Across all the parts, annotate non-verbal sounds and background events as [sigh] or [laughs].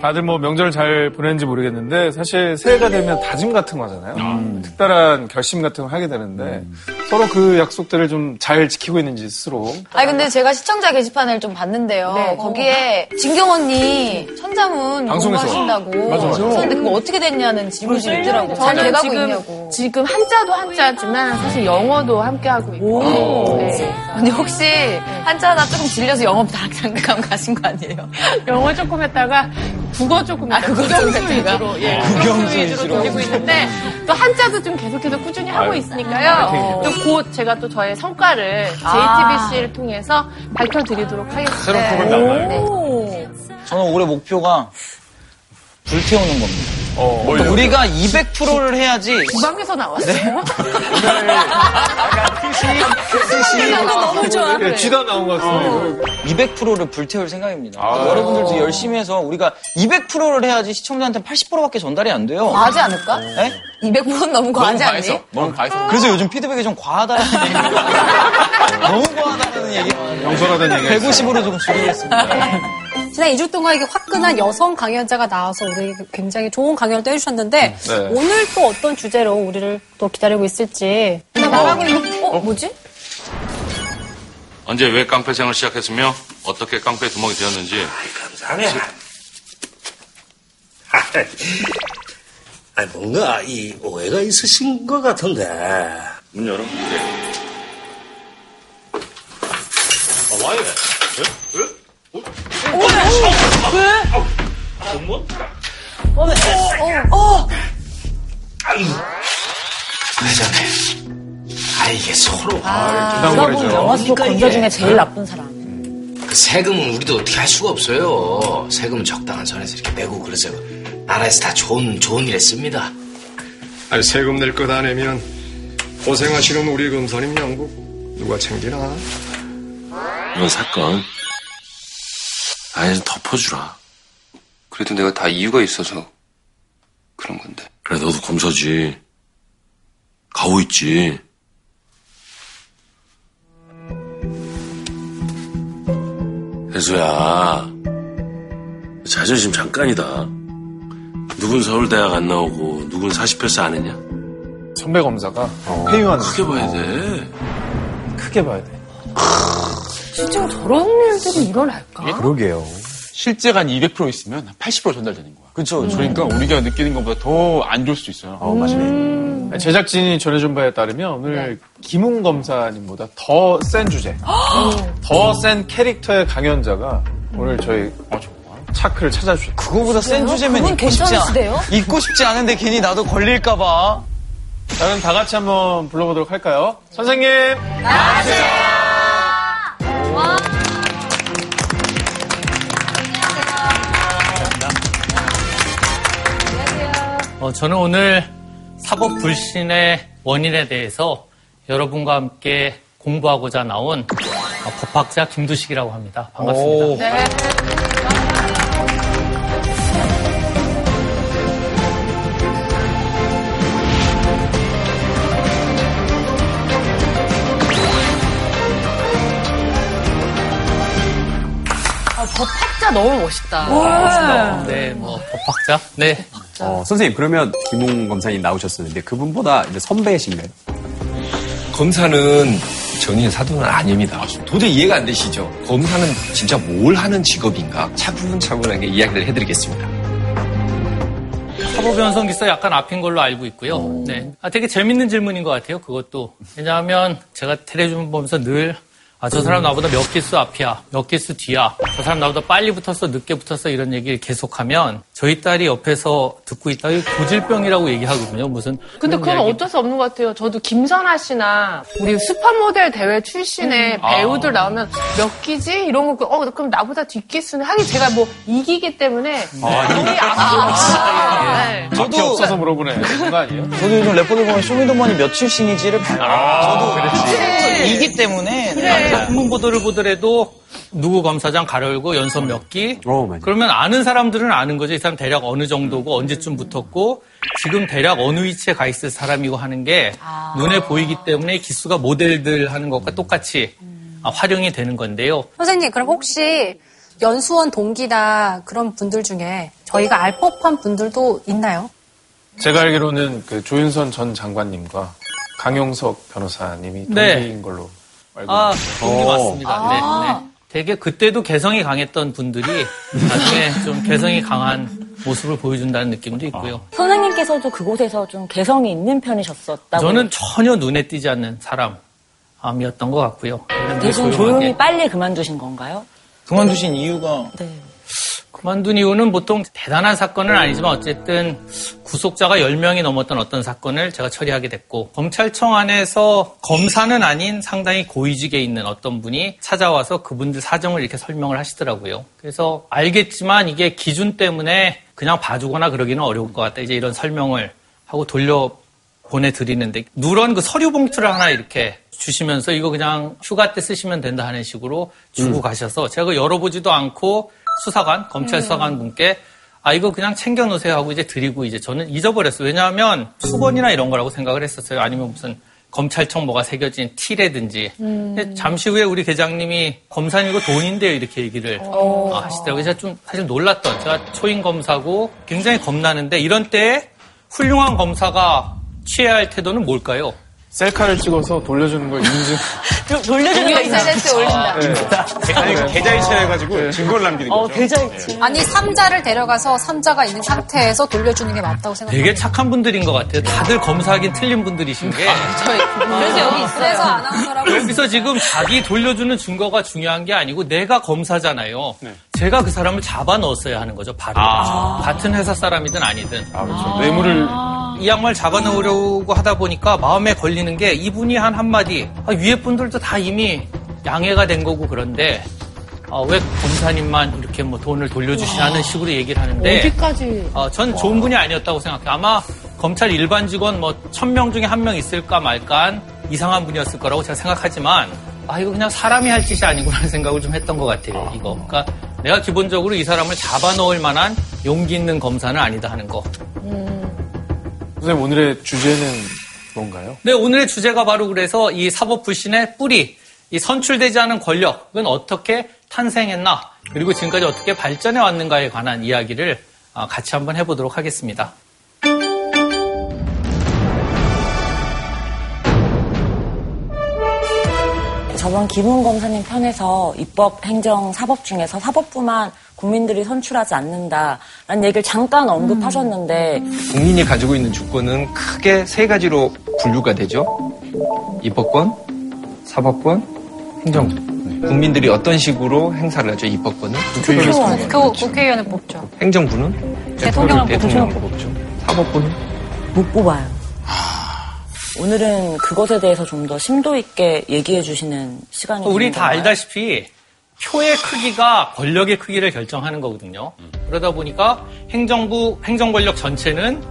다들 뭐 명절 잘 보냈는지 모르겠는데 사실 새해가 되면 다짐 같은 거잖아요. 음. 특별한 결심 같은 걸 하게 되는데 음. 서로 그 약속들을 좀 잘 지키고 있는지 스스로. 아니 근데 제가 시청자 게시판을 좀 봤는데요. 네. 거기에 진경 언니 천자문 방송에서 하신다고. 맞아 맞아. 근데 그거 어떻게 됐냐는 질문이 있더라고. 잘 돼가고 지금, 있냐고. 지금 한자도 한자지만 사실 영어도 함께 하고 있고. 네. 근데 혹시 한자 하나 조금 질려서 영어 당장 가신 거 아니에요? 영어 조금 했다가 국어 조금 아, 국어 국영수 위주로 예, 국영수 위주로 돌리고 있는데 또 한자도 좀 계속해서 꾸준히 하고 있으니까요. 또곧 제가 또 저의 성과를 JTBC를 통해서 밝혀드리도록 하겠습니다. 새로운 프로그램 나와요. 네. 저는 올해 목표가 불태우는 겁니다. 어, 그러니까 우리가 200%를 해야지. 주방에서 나왔어요. 네. 너무 좋아. 예, 쥐다 나온 것 같습니다. 200%를 불태울 생각입니다. 아~ 여러분들도 열심히 해서 우리가 200%를 해야지 시청자한테 80%밖에 전달이 안 돼요. 과하지 않을까? 네? 200%는 너무 과하지 않니? 너무 과해서. 그래서 요즘 피드백이 좀 과하다는 얘기가 [laughs] 너무 과하다는 얘기가 영설하다는 얘기가 150으로 좀 줄이겠습니다. 지난 2주 동안 이게 화끈한 여성 강연자가 나와서 우리 굉장히 좋은 강연을 또 해주셨는데 네. 오늘 또 어떤 주제로 우리를 또 기다리고 있을지 나가고 있는 어, 어 뭐지? 언제 왜 깡패 생을 시작했으며 어떻게 깡패 두목이 되었는지 감사하네. 아, 뭔가 이 오해가 있으신 것 같은데. 문 열어. 네. 아, 와이 왜? 왜? 어? 어? 왜? 정말? 어, 어, 어. 회장님. 아, 이게 서로. 아, 누가 보면 영화 속 건조 중에 제일 나쁜 사람. 그 세금은 우리도 어떻게 할 수가 없어요. 세금은 적당한 선에서 이렇게 내고 그러세요. 나라에서 다 좋은, 좋은 일 했습니다. 아니, 세금 낼 것 안 내면 고생하시는 우리 금손님 양국 누가 챙기나? 이번 사건 아예 좀 덮어주라. 그래도 내가 다 이유가 있어서 그런 건데. 그래, 너도 검사지. 가고 있지. 혜수야, 자존심 잠깐이다. 누군 서울대학 안 나오고 누군 40회사 안 했냐? 선배 검사가 어, 회유하는 크게 봐야 돼. 크게 봐야 돼. 진짜 저런 일들이 일어날까? 그러게요. 실제가 한 200% 있으면 한80% 전달되는 거야. 그렇죠. 음. 그러니까 우리가 느끼는 것보다 더 안 좋을 수도 있어요. 어, 맞아요. 음. 제작진이 전해준 바에 따르면 오늘 네. 김웅 검사님보다 더 센 주제, [gasps] 더 센 캐릭터의 강연자가 오늘 저희 어, 차크를 찾아주셨어요. 그거보다 센 주제면 잊고 싶지 않, 잊고 싶지 않은데 괜히 나도 걸릴까봐. 자, 그럼 다 같이 한번 불러보도록 할까요? 선생님! 나와주세요! 어, 저는 오늘 사법 불신의 원인에 대해서 여러분과 함께 공부하고자 나온 어, 법학자 김두식이라고 합니다. 반갑습니다. 네. 아, 법학 자 너무 멋있다. 멋있다. 네, 뭐 법학자. 네. 어, 선생님 그러면 김홍 검사님 나오셨었는데 그분보다 이제 선배이신가요? 검사는 전인 사도는 아닙니다. 도저히 이해가 안 되시죠? 검사는 진짜 뭘 하는 직업인가? 차분차분하게 이야기를 해드리겠습니다. 사법연성 기사 약간 앞인 걸로 알고 있고요. 네. 아, 되게 재밌는 질문인 것 같아요. 그것도. 왜냐하면 제가 텔레비전 보면서 늘 아, 저 사람 나보다 몇 개수 앞이야, 몇 개수 뒤야, 저 사람 나보다 빨리 붙었어, 늦게 붙었어, 이런 얘기를 계속하면 저희 딸이 옆에서 듣고 있다, 이 고질병이라고 얘기하거든요, 무슨. 근데 그건 이야기... 어쩔 수 없는 것 같아요. 저도 김선아 씨나 우리 슈퍼모델 대회 출신의 음. 배우들 아. 나오면 몇 기지? 이런 거, 어, 그럼 나보다 뒷기수는 하긴 제가 뭐 이기기 때문에. 아, 너무 아, 네. 저도. 없어서 물어보네. 그런 거 아니에요? 저도 요즘 래퍼들 보면 쇼미더머니 몇 출신이지를 봐요. 아, 저도 그렇지. 이기 때문에. 그래. 신문 보도를 보더라도 누구 검사장 가려고 연선 몇 기? 어, 그러면 아는 사람들은 아는 거죠. 이 사람 대략 어느 정도고 언제쯤 붙었고 지금 대략 어느 위치에 가 있을 사람이고 하는 게 아. 눈에 보이기 때문에 기수가 모델들 하는 것과 똑같이 음. 활용이 되는 건데요. 선생님, 그럼 혹시 연수원 동기나 그런 분들 중에 저희가 알 법한 분들도 있나요? 제가 알기로는 그 조윤선 전 장관님과 강용석 변호사님이 네. 동기인 걸로 알고 아. 동기 맞습니다. 아. 네, 네. 되게 그때도 개성이 강했던 분들이 나중에 [laughs] 좀 개성이 강한 모습을 보여준다는 느낌도 있고요. 선생님께서도 그곳에서 좀 개성이 있는 편이셨었다고. 저는 전혀 눈에 띄지 않는 사람이었던 것 같고요. 대신 조용히 빨리 그만두신 건가요? 그만두신 이유가 네. 그만둔 이유는 보통 대단한 사건은 아니지만 어쨌든 구속자가 10명이 넘었던 어떤 사건을 제가 처리하게 됐고 검찰청 안에서 검사는 아닌 상당히 고위직에 있는 어떤 분이 찾아와서 그분들 사정을 이렇게 설명을 하시더라고요. 그래서 알겠지만 이게 기준 때문에 그냥 봐주거나 그러기는 어려울 것 같다. 이제 이런 설명을 하고 돌려 보내드리는데 누런 그 서류 봉투를 하나 이렇게 주시면서 이거 그냥 휴가 때 쓰시면 된다 하는 식으로 주고 음. 가셔서 제가 열어보지도 않고 수사관, 검찰 음. 수사관 분께 아 이거 그냥 챙겨 놓으세요 하고 이제 드리고 이제 저는 잊어버렸어요. 왜냐하면 수건이나 이런 거라고 생각을 했었어요. 아니면 무슨 검찰청 뭐가 새겨진 티라든지. 근데 잠시 후에 우리 계장님이 검사님이고 돈인데요 이렇게 얘기를 어. 아, 하시더라고요. 제가 좀 사실 놀랐던 제가 초임 검사고 굉장히 겁나는데 이런 때에 훌륭한 검사가 취해야 할 태도는 뭘까요? 셀카를 찍어서 돌려주는 걸 인증. [laughs] 돌려주는 거 있나? SNS에 올린다. 네. 아니, 계좌 이체 해가지고 증거를 남기는 어, 거죠. 계좌 이체. 아니 삼자를 데려가서 삼자가 있는 상태에서 돌려주는 게 맞다고 생각합니다. 되게 착한 분들인 것 같아요. 다들 검사하긴 틀린 분들이신 게. 저희 그래서 여기 있어요. 그래서 아나운서라고 여기서 지금 자기 돌려주는 증거가 중요한 게 아니고 내가 검사잖아요. 제가 그 사람을 잡아 넣었어야 하는 거죠, 바로. 아. 같은 회사 사람이든 아니든. 아, 그렇죠. 뇌물을 이 양말 잡아 넣으려고 하다 보니까 마음에 걸리는 게 이분이 한 한마디, 아, 위에 분들도 다 이미 양해가 된 거고 그런데, 아, 왜 검사님만 이렇게 뭐 돈을 돌려주시냐는 식으로 얘기를 하는데. 어디까지? 어, 전 좋은 분이 아니었다고 생각해요. 아마 검찰 일반 직원 뭐 천 명 중에 한 명 있을까 말까 이상한 분이었을 거라고 제가 생각하지만 아 이거 그냥 사람이 할 짓이 아니구나라는 생각을 좀 했던 것 같아요. 이거. 그러니까 내가 기본적으로 이 사람을 잡아넣을 만한 용기 있는 검사는 아니다 하는 거. 선생님 오늘의 주제는 뭔가요? 네, 오늘의 주제가 바로 그래서 이 사법 불신의 뿌리, 이 선출되지 않은 권력은 어떻게 탄생했나, 그리고 지금까지 어떻게 발전해 왔는가에 관한 이야기를 아, 같이 한번 해보도록 하겠습니다. 저번 김웅 검사님 편에서 입법, 행정, 사법 중에서 사법부만 국민들이 선출하지 않는다라는 얘기를 잠깐 언급하셨는데 국민이 가지고 있는 주권은 크게 세 가지로 분류가 되죠. 입법권, 사법권, 행정권. 국민들이 어떤 식으로 행사를 하죠, 입법권은? 국회의원, 그 국회의원을 뽑죠. 행정부는 대통령을 대통령을 뽑죠. 사법부는 못 뽑아요. 오늘은 그것에 대해서 좀 더 심도 있게 얘기해 주시는 시간이 우리 다 건가요? 알다시피 표의 크기가 권력의 크기를 결정하는 거거든요. 그러다 보니까 행정부, 행정 권력 전체는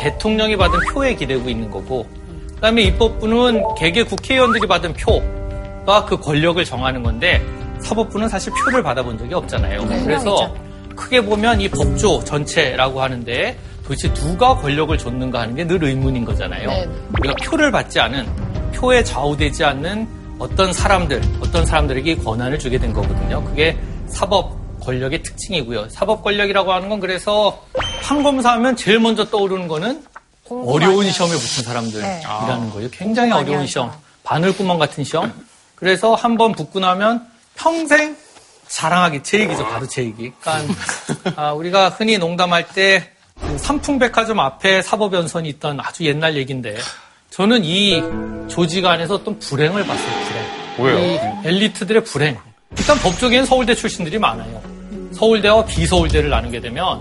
대통령이 받은 표에 기대고 있는 거고, 그 다음에 입법부는 개개 국회의원들이 받은 표가 그 권력을 정하는 건데, 사법부는 사실 표를 받아본 적이 없잖아요. 네. 그래서 크게 보면 이 법조 전체라고 하는데 도대체 누가 권력을 줬는가 하는 게 늘 의문인 거잖아요. 네. 우리가 표를 받지 않은 표에 좌우되지 않는 어떤 사람들, 어떤 사람들에게 이 권한을 주게 된 거거든요. 그게 사법 권력의 특징이고요. 사법 권력이라고 하는 건 그래서 판검사 하면 제일 먼저 떠오르는 거는 어려운 시험에 붙은 사람들이라는 거예요. 굉장히 공부 많이 어려운. 시험, 바늘구멍 같은 시험. 그래서 한 번 붙고 나면 평생 자랑하기 제 얘기죠. 바로 제 얘기. 그러니까 아, 우리가 흔히 농담할 때그 삼풍백화점 앞에 사법연선이 있던 아주 옛날 얘기인데 저는 이 조직 안에서 어떤 불행을 봤어요. 왜요? 이 엘리트들의 불행. 일단 법조계는 서울대 출신들이 많아요. 서울대와 비서울대를 나누게 되면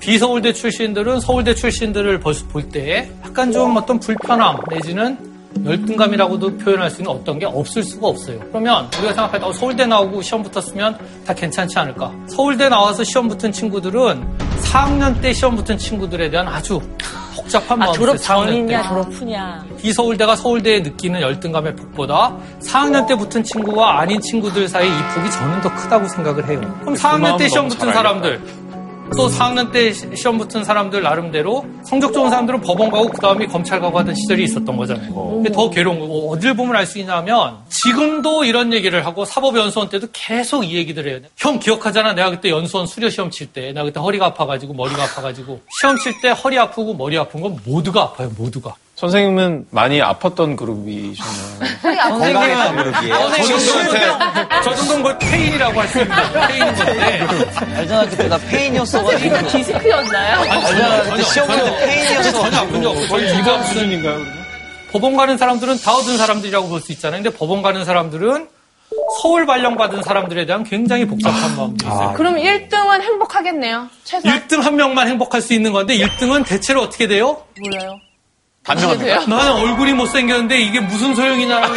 비서울대 출신들은 서울대 출신들을 볼때 약간 좀 어떤 불편함 내지는 열등감이라고도 표현할 수 있는 어떤 게 없을 수가 없어요. 그러면 우리가 생각할 때 어, 서울대 나오고 시험 붙었으면 다 괜찮지 않을까? 서울대 나와서 시험 붙은 친구들은 4학년 때 시험 붙은 친구들에 대한 아주 복잡한 아, 마음이 졸업 있어요. 4학년 때. 전이냐 졸업 후냐 비서울대가 서울대에 느끼는 열등감의 폭보다 4학년 때 붙은 친구와 아닌 친구들 사이 이 폭이 저는 더 크다고 생각을 해요. 그럼 4학년 때 시험 붙은 사람들 또 4학년 때 시험 붙은 사람들 나름대로 성적 좋은 사람들은 법원 가고 그 다음에 검찰 가고 하던 시절이 있었던 거잖아요. 근데 더 괴로운 거 어딜 보면 알 수 있냐면 지금도 이런 얘기를 하고 사법연수원 때도 계속 이 얘기들 해요. 형 기억하잖아. 내가 그때 연수원 수료 시험 칠때 내가 그때 허리가 아파가지고 머리가 아파가지고 시험 칠 때 허리 아프고 머리 아픈 건 모두가 아파요. 모두가. 선생님은 많이 아팠던 그룹이셨나요? 건강한 그룹이에요. 저 정도는 걸 폐인이라고 할 수 있습니다. 폐인인 건데. 알잖아 그때 나 폐인이었어가지고. 디스크였나요? 알잖아 그때 시험 볼때 폐인이었어. 전혀 아픈 적 없어요. 거의 입원 수준인가요? 법원 가는 사람들은 다 얻은 사람들이라고 볼 수 있잖아요. 근데 법원 가는 사람들은 서울 발령받은 사람들에 대한 굉장히 복잡한 마음도 있어요. 그럼 1등은 행복하겠네요. 최소. 1등 한 명만 행복할 수 있는 건데 1등은 대체로 어떻게 돼요? 몰라요. 반명합니다. 나는 얼굴이 못생겼는데 이게 무슨 소용이냐라고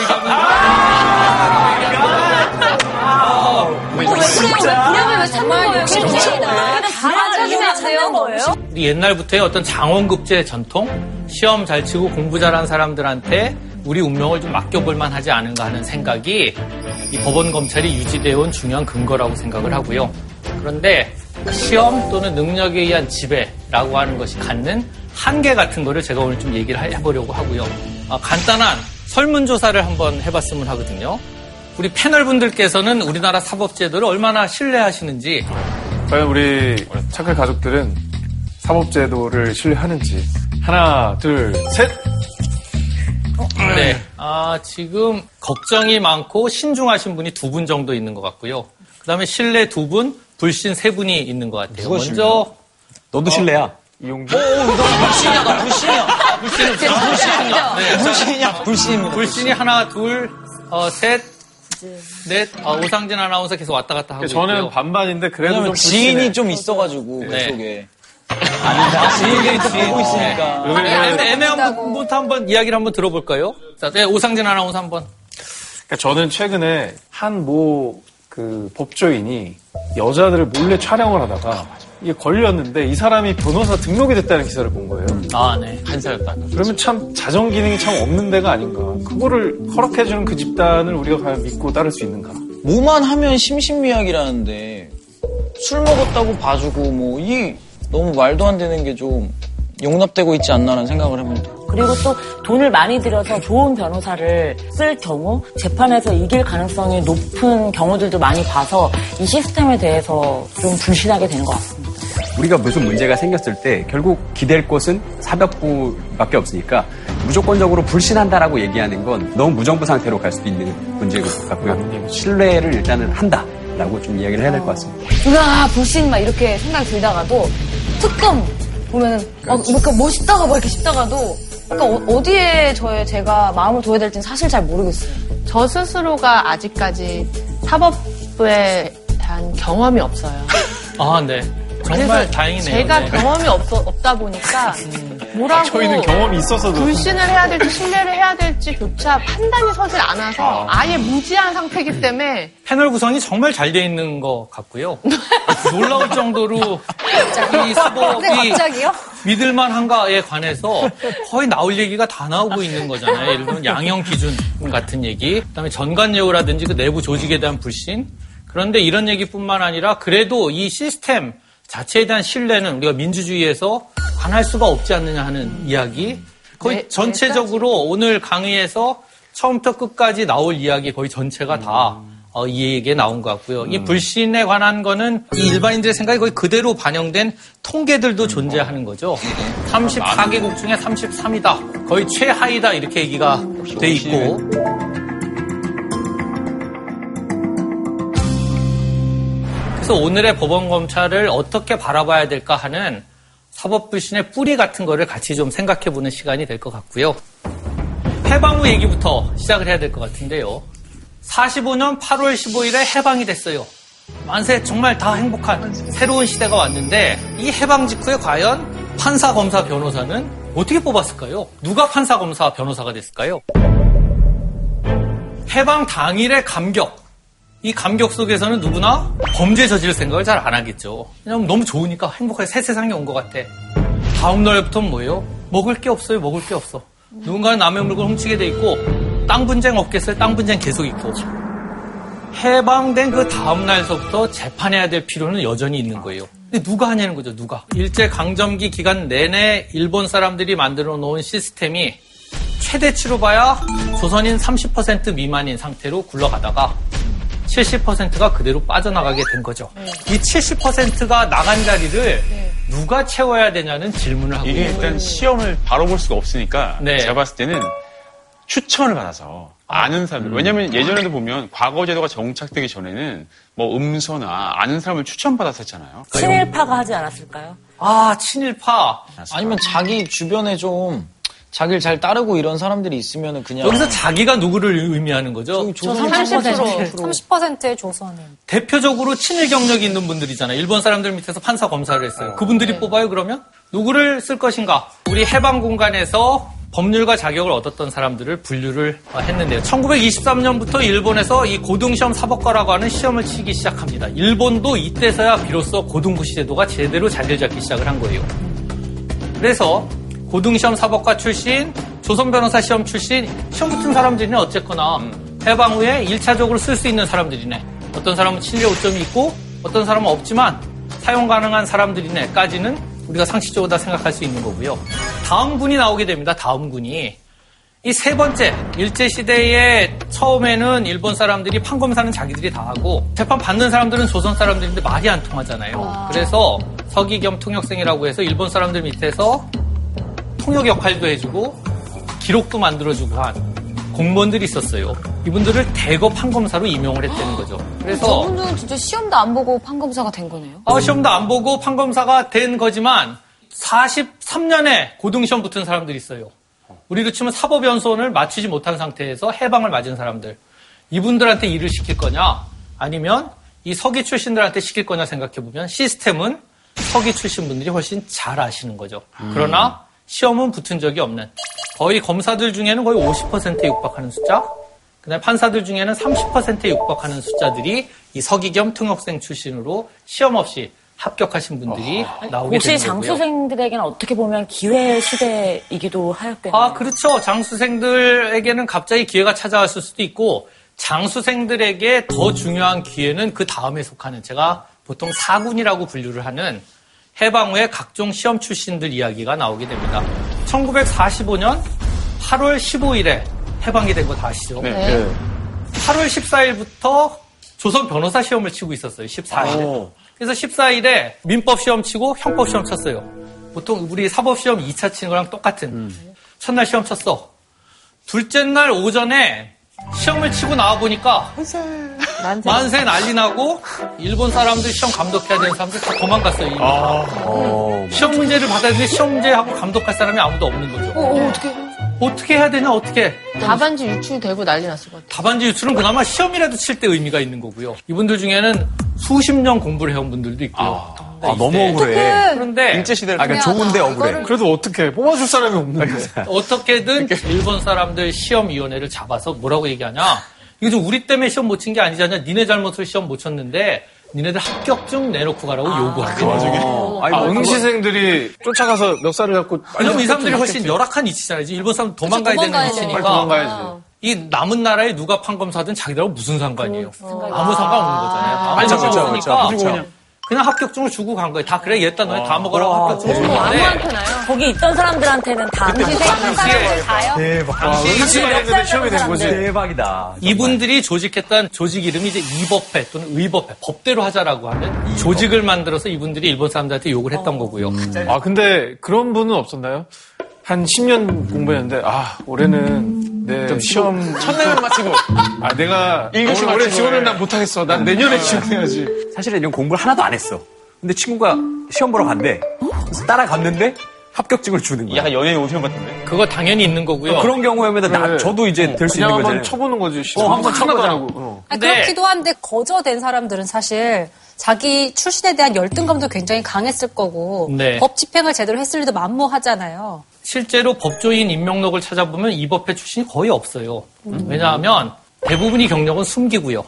왜 그래요? 왜왜 거예요? 안 돼요? 거예요? 우리 옛날부터의 어떤 장원급제 전통, 시험 잘 치고 공부 잘한 사람들한테 우리 운명을 좀 맡겨볼 만하지 않은가 하는 생각이 이 법원 검찰이 유지되어 온 중요한 근거라고 생각을 하고요. 그런데 시험 또는 능력에 의한 지배라고 하는 것이 갖는 한계 같은 거를 제가 오늘 좀 얘기를 해보려고 하고요. 아, 간단한 설문조사를 한번 해봤으면 하거든요. 우리 패널 분들께서는 우리나라 사법제도를 얼마나 신뢰하시는지 과연 우리 착할 가족들은 사법제도를 신뢰하는지 하나 둘 셋 네. 아, 지금 걱정이 많고 신중하신 분이 두 분 정도 있는 것 같고요. 그 다음에 신뢰 두 분, 불신 세 분이 있는 것 같아요. 누가 먼저. 너도 실례야. 이용주. 오, 너 불신이야, 나 불신이야. 아, 불신은 불신이야. 네. 불신이야, 불신입니다. 불신이 하나, 둘, 어, 셋, 넷, 어, 오상진 아나운서 계속 왔다 갔다 하고 저는 있고요. 반반인데 그래도 왜냐면 좀 지인이. 좀 있어가지고, 네. 그쪽에. 아니다. 지인들이 또 보고 있으니까. 애매- 애매한 부분부터 한번 이야기를 한번 들어볼까요? 자, 네, 오상진 아나운서 한 번. 그러니까 저는 최근에 한 모 그 법조인이 여자들을 몰래 촬영을 하다가 이게 걸렸는데 이 사람이 변호사 등록이 됐다는 기사를 본 거예요. 아, 네. 한사였다. 그러면 참 자정 기능이 참 없는 데가 아닌가. 그거를 허락해주는 그 집단을 우리가 과연 믿고 따를 수 있는가. 뭐만 하면 심신미약이라는데 술 먹었다고 봐주고 뭐 이 너무 말도 안 되는 게 좀 용납되고 있지 않나라는 생각을 해봅니다. 그리고 또 돈을 많이 들여서 좋은 변호사를 쓸 경우 재판에서 이길 가능성이 높은 경우들도 많이 봐서 이 시스템에 대해서 좀 불신하게 되는 것 같습니다. 우리가 무슨 문제가 생겼을 때 결국 기댈 곳은 사법부밖에 없으니까 무조건적으로 불신한다라고 얘기하는 건 너무 무정부 상태로 갈 수도 있는 문제인 것 같고요. 신뢰를 일단은 한다라고 좀 이야기를 해야 될 것 같습니다. 우와 불신 막 이렇게 생각이 들다가도 특검 보면은 막 이렇게 멋있다가 막 이렇게 싶다가도 그러니까 어, 디에 저의 제가 마음을 둬야 될지는 사실 잘 모르겠어요. 저 스스로가 아직까지 사법부에 대한 경험이 없어요. [laughs] 아, 네. 정말 다행이네요. 제가 네. 경험이 없, 없다 보니까 [laughs] 뭐라고 저희는 경험이 있어서도. 불신을 해야 될지 신뢰를 해야 될지조차 판단이 서질 않아서 아 예 무지한 상태이기 때문에 패널 구성이 정말 잘 돼 있는 것 같고요. [laughs] 놀라울 정도로 이 사법이 근데 갑자기요? 믿을만한가에 관해서 거의 나올 얘기가 다 나오고 있는 거잖아요. 예를 들면 양형 기준 같은 얘기, 그다음에 전관예우라든지 그 내부 조직에 대한 불신. 그런데 이런 얘기뿐만 아니라 그래도 이 시스템 자체에 대한 신뢰는 우리가 민주주의에서 안 할 수가 없지 않느냐 하는 이야기. 거의 네, 전체적으로 오늘 강의에서 처음부터 끝까지 나올 이야기 거의 전체가 다 어, 이 얘기에 나온 것 같고요. 이 불신에 관한 거는 이 일반인들의 생각이 거의 그대로 반영된 통계들도 존재하는 거죠. 34개국 중에 33이다. 거의 최하위다. 이렇게 얘기가 돼 있고. 그래서 오늘의 법원 검찰을 어떻게 바라봐야 될까 하는 사법 불신의 뿌리 같은 거를 같이 좀 생각해 보는 시간이 될 것 같고요. 해방 후 얘기부터 시작을 해야 될 것 같은데요. 45년 8월 15일에 해방이 됐어요. 만세 정말 다 행복한 새로운 시대가 왔는데 이 해방 직후에 과연 판사, 검사, 변호사는 어떻게 뽑았을까요? 누가 판사, 검사, 변호사가 됐을까요? 해방 당일의 감격. 이 감격 속에서는 누구나 범죄 저지를 생각을 잘 안 하겠죠. 왜냐면 너무 좋으니까 행복하게 새 세상이 온것 같아. 다음 날부터는 뭐예요? 먹을 게 없어요. 먹을 게 없어. 누군가는 남의 물건 훔치게 돼 있고 땅 분쟁 없겠어요. 땅 분쟁 계속 있고. 해방된 그 다음 날서부터 재판해야 될 필요는 여전히 있는 거예요. 근데 누가 하냐는 거죠, 누가. 일제 강점기 기간 내내 일본 사람들이 만들어 놓은 시스템이 최대치로 봐야 조선인 30% 미만인 상태로 굴러가다가 70%가 그대로 빠져나가게 된 거죠. 이 70%가 나간 자리를 누가 채워야 되냐는 질문을 하고 이게 있는 거예요. 일단 시험을 바로 볼 수가 없으니까 네. 제가 봤을 때는 추천을 받아서 아는 사람들. 왜냐면 예전에도 보면 과거 제도가 정착되기 전에는 뭐 음서나 아는 사람을 추천받아서 했잖아요. 친일파가 하지 않았을까요? 아, 친일파. 아니면 자기 주변에 좀 자기를 잘 따르고 이런 사람들이 있으면 그냥 여기서 자기가 누구를 의미하는 거죠? 저 30%, 30%의 조선인. 대표적으로 친일 경력이 있는 분들이잖아요. 일본 사람들 밑에서 판사 검사를 했어요. 그분들이 뽑아요, 그러면? 누구를 쓸 것인가? 우리 해방 공간에서 법률가 자격을 얻었던 사람들을 분류를 했는데요. 1923년부터 일본에서 이 고등시험 사법과라고 하는 시험을 치기 시작합니다. 일본도 이때서야 비로소 고등부시 제도가 제대로 자리를 잡기 시작을 한 거예요. 그래서 고등시험 사법과 출신, 조선 변호사 시험 출신, 시험 붙은 사람들이네 어쨌거나 해방 후에 1차적으로 쓸 수 있는 사람들이네. 어떤 사람은 친일 5점이 있고 어떤 사람은 없지만 사용 가능한 사람들이네까지는 우리가 상식적으로 다 생각할 수 있는 거고요. 다음 군이 나오게 됩니다. 다음 군이. 이 세 번째, 일제시대에 처음에는 일본 사람들이 판검사는 자기들이 다 하고 재판 받는 사람들은 조선 사람들인데 말이 안 통하잖아요. 그래서 서기 겸 통역생이라고 해서 일본 사람들 밑에서 통역 역할도 해주고 기록도 만들어주고 한 공무원들이 있었어요. 이분들을 대거 판검사로 임용을 했다는 거죠. 그래서 저분들은 진짜 시험도 안 보고 판검사가 된 거네요. 어, 시험도 안 보고 판검사가 된 거지만 43년에 고등시험 붙은 사람들이 있어요. 우리로 치면 사법연수원을 마치지 못한 상태에서 해방을 맞은 사람들. 이분들한테 일을 시킬 거냐? 아니면 이 서기 출신들한테 시킬 거냐 생각해 보면 시스템은 서기 출신 분들이 훨씬 잘 아시는 거죠. 그러나 시험은 붙은 적이 없는 거의 검사들 중에는 거의 50%에 육박하는 숫자 그다음에 판사들 중에는 30%에 육박하는 숫자들이 이 서기 겸 통역생 출신으로 시험 없이 합격하신 분들이 나오게 혹시 되는 거고요. 장수생들에게는 어떻게 보면 기회 시대이기도 하였겠네요. 아, 그렇죠. 장수생들에게는 갑자기 기회가 찾아왔을 수도 있고, 장수생들에게 더 중요한 기회는 그 다음에 속하는 제가 보통 사군이라고 분류를 하는 해방 후에 각종 시험 출신들 이야기가 나오게 됩니다. 1945년 8월 15일에 해방이 된 거 다 아시죠? 네. 8월 14일부터 조선 변호사 시험을 치고 있었어요. 14일에. 그래서 14일에 민법 시험 치고 형법 시험 쳤어요. 보통 우리 사법 시험 2차 치는 거랑 똑같은. 첫날 시험 쳤어. 둘째 날 오전에 시험을 치고 나와 보니까 만세 난리 나고 일본 사람들 시험 감독해야 되는 사람들 다 도망갔어요. 이미. 시험 문제를 받아야 되는데 시험 문제하고 감독할 사람이 아무도 없는 거죠. 어, 어떻게 어떻게 해야 되냐 어떻게 답안지 유출되고 난리 났을 것 같아요. 답안지 유출은 그나마 시험이라도 칠 때 의미가 있는 거고요. 이분들 중에는 수십 년 공부를 해온 분들도 있고요. 아, 너무 억울해. 그런데 일제 시대를 아, 그러니까 좋은데 억울해. 그래도 어떻게 뽑아줄 사람이 없는데. 어떻게든 [laughs] 일본 사람들 시험 위원회를 잡아서 뭐라고 얘기하냐. 이거 좀 우리 때문에 시험 못 친 게 아니잖아. 니네 잘못으로 시험 못 쳤는데 니네들 합격증 내놓고 가라고 요구하는 그 와중에. 아, 응시생들이 쫓아가서 멱살을 잡고. 왜냐면 이 사람들이 훨씬 열악한 위치잖아요. 일본 사람 도망가야 되는 도망가야 위치니까. 빨리 도망가야지. 이 남은 나라에 누가 판검사든 자기들하고 무슨 상관이에요. 아무 상관 없는 거잖아요. 다 그렇죠, 맞아, 그렇죠, 그러니까 그냥, 합격증을 주고 간 거예요. 다 그래 얘다 너네 다 먹으라고 합격증을 주고 뭐 갔는데 아무한테나요? 거기 있던 사람들한테는 다 그때 당시 당시에 생각하는 다요? 대박. 아, 응시만 했는데 시험이 된 거지. 대박이다. 이분들이 조직했던 조직 이름이 이제 이법회 또는 의법회, 법대로 하자라고 하는 조직을 만들어서 이분들이 일본 사람들한테 욕을 했던 거고요. 아, 근데 그런 분은 없었나요? 한 10년 공부했는데, 아, 올해는 내 시험. 첫날만 마치고. 아, 내가. 일교시 올해 마치고. 지원을 난 못하겠어. 난 내년에 지원해야지. 사실은 이런 공부를 하나도 안 했어. 근데 친구가 시험 보러 간대. 그래서 따라갔는데 합격증을 주는 거야. 약간 연예인 오시는 것 같은데? 그거 당연히 있는 거고요. 그런 경우에는 나, 그래. 저도 이제 될수 그냥 있는 한번 거잖아요. 쳐보는 거지. 어, 한번 하나도 쳐보자. 안 하고. 어. 근데- 그렇기도 한데 거저된 사람들은 사실 자기 출신에 대한 열등감도 굉장히 강했을 거고 네. 법 집행을 제대로 했을 리도 만무하잖아요. 실제로 법조인 임명록을 찾아보면 이 법회 출신이 거의 없어요. 왜냐하면 대부분이 경력은 숨기고요.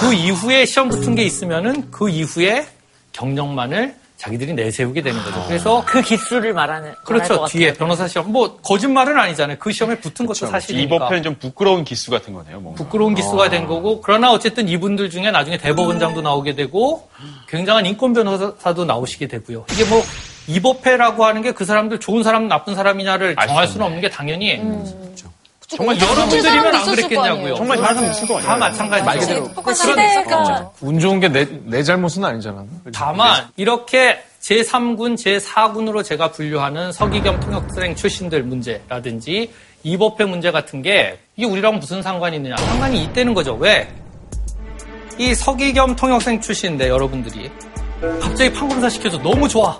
그 이후에 시험 붙은 게 있으면은 그 이후에 경력만을 자기들이 내세우게 되는 거죠. 그래서 그 기수를 말하는 그렇죠. 것 뒤에 같아요. 변호사 시험 뭐 거짓말은 아니잖아요. 그 시험에 붙은 것도 이 사실이니까. 법회는 좀 부끄러운 기수 같은 거네요. 뭔가. 부끄러운 기수가 된 거고 그러나 어쨌든 이분들 중에 나중에 대법원장도 나오게 되고 굉장한 인권 변호사도 나오시게 되고요. 이게 뭐 입법회라고 하는 게 그 사람들 좋은 사람 나쁜 사람이냐를 정할 수는 없는 게 당연히 음. 정말 여러분들이면 안 그랬겠냐고요. 정말 다른 사람 있을 거 아니에요. 다 마찬가지. 말 그대로. 그런 운 좋은 게 내 내 잘못은 아니잖아. 다만 이렇게 제3군, 제4군으로 제가 분류하는 서기겸 통역생 출신들 문제라든지 입법회 문제 같은 게 이게 우리랑 무슨 상관이 있느냐? 상관이 있다는 거죠. 왜? 이 서기겸 통역생 출신인데 여러분들이 갑자기 판검사 시켜서 너무 좋아.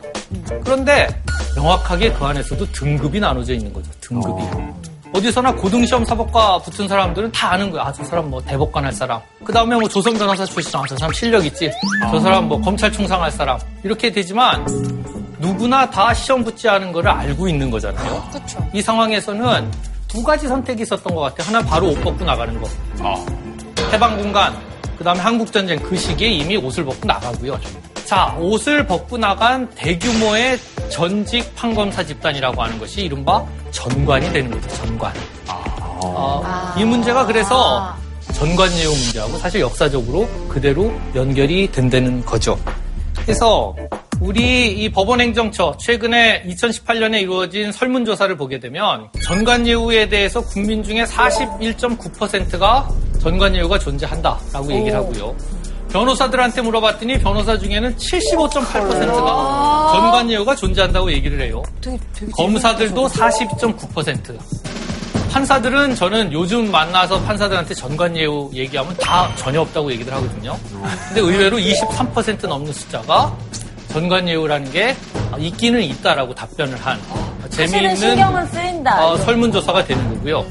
그런데 명확하게 그 안에서도 등급이 나눠져 있는 거죠. 등급이. 어 디서나 고등시험 사법과 붙은 사람들은 다 아는 거야. 아, 저 사람 뭐 대법관 할 사람. 그 다음에 뭐 조선 변호사 출신, 아, 저 사람 실력 있지. 저 사람 뭐 검찰총장 할 사람. 이렇게 되지만 누구나 다 시험 붙지 않은 거를 알고 있는 거잖아요. 그렇죠. 이 상황에서는 두 가지 선택이 있었던 것 같아요. 하나 바로 옷 벗고 나가는 거. 해방군간, 그 다음에 한국전쟁 그 시기에 이미 옷을 벗고 나가고요. 자, 옷을 벗고 나간 대규모의 전직 판검사 집단이라고 하는 것이 이른바 전관이 되는 거죠, 전관. 어, 이 문제가 그래서 전관예우 문제하고 사실 역사적으로 그대로 연결이 된다는 거죠. 그래서 우리 이 법원행정처 최근에 2018년에 이루어진 설문조사를 보게 되면 전관예우에 대해서 국민 중에 41.9%가 전관예우가 존재한다라고 얘기를 하고요. 변호사들한테 물어봤더니 변호사 중에는 75.8%가 전관 예우가 존재한다고 얘기를 해요. 검사들도 42.9%. 판사들은 저는 요즘 만나서 판사들한테 전관 예우 얘기하면 다 전혀 없다고 얘기를 하거든요. 근데 의외로 23% 넘는 숫자가 전관 예우라는 게 있기는 있다라고 답변을 한 재미있는. 어, 설문조사가 되는 거고요.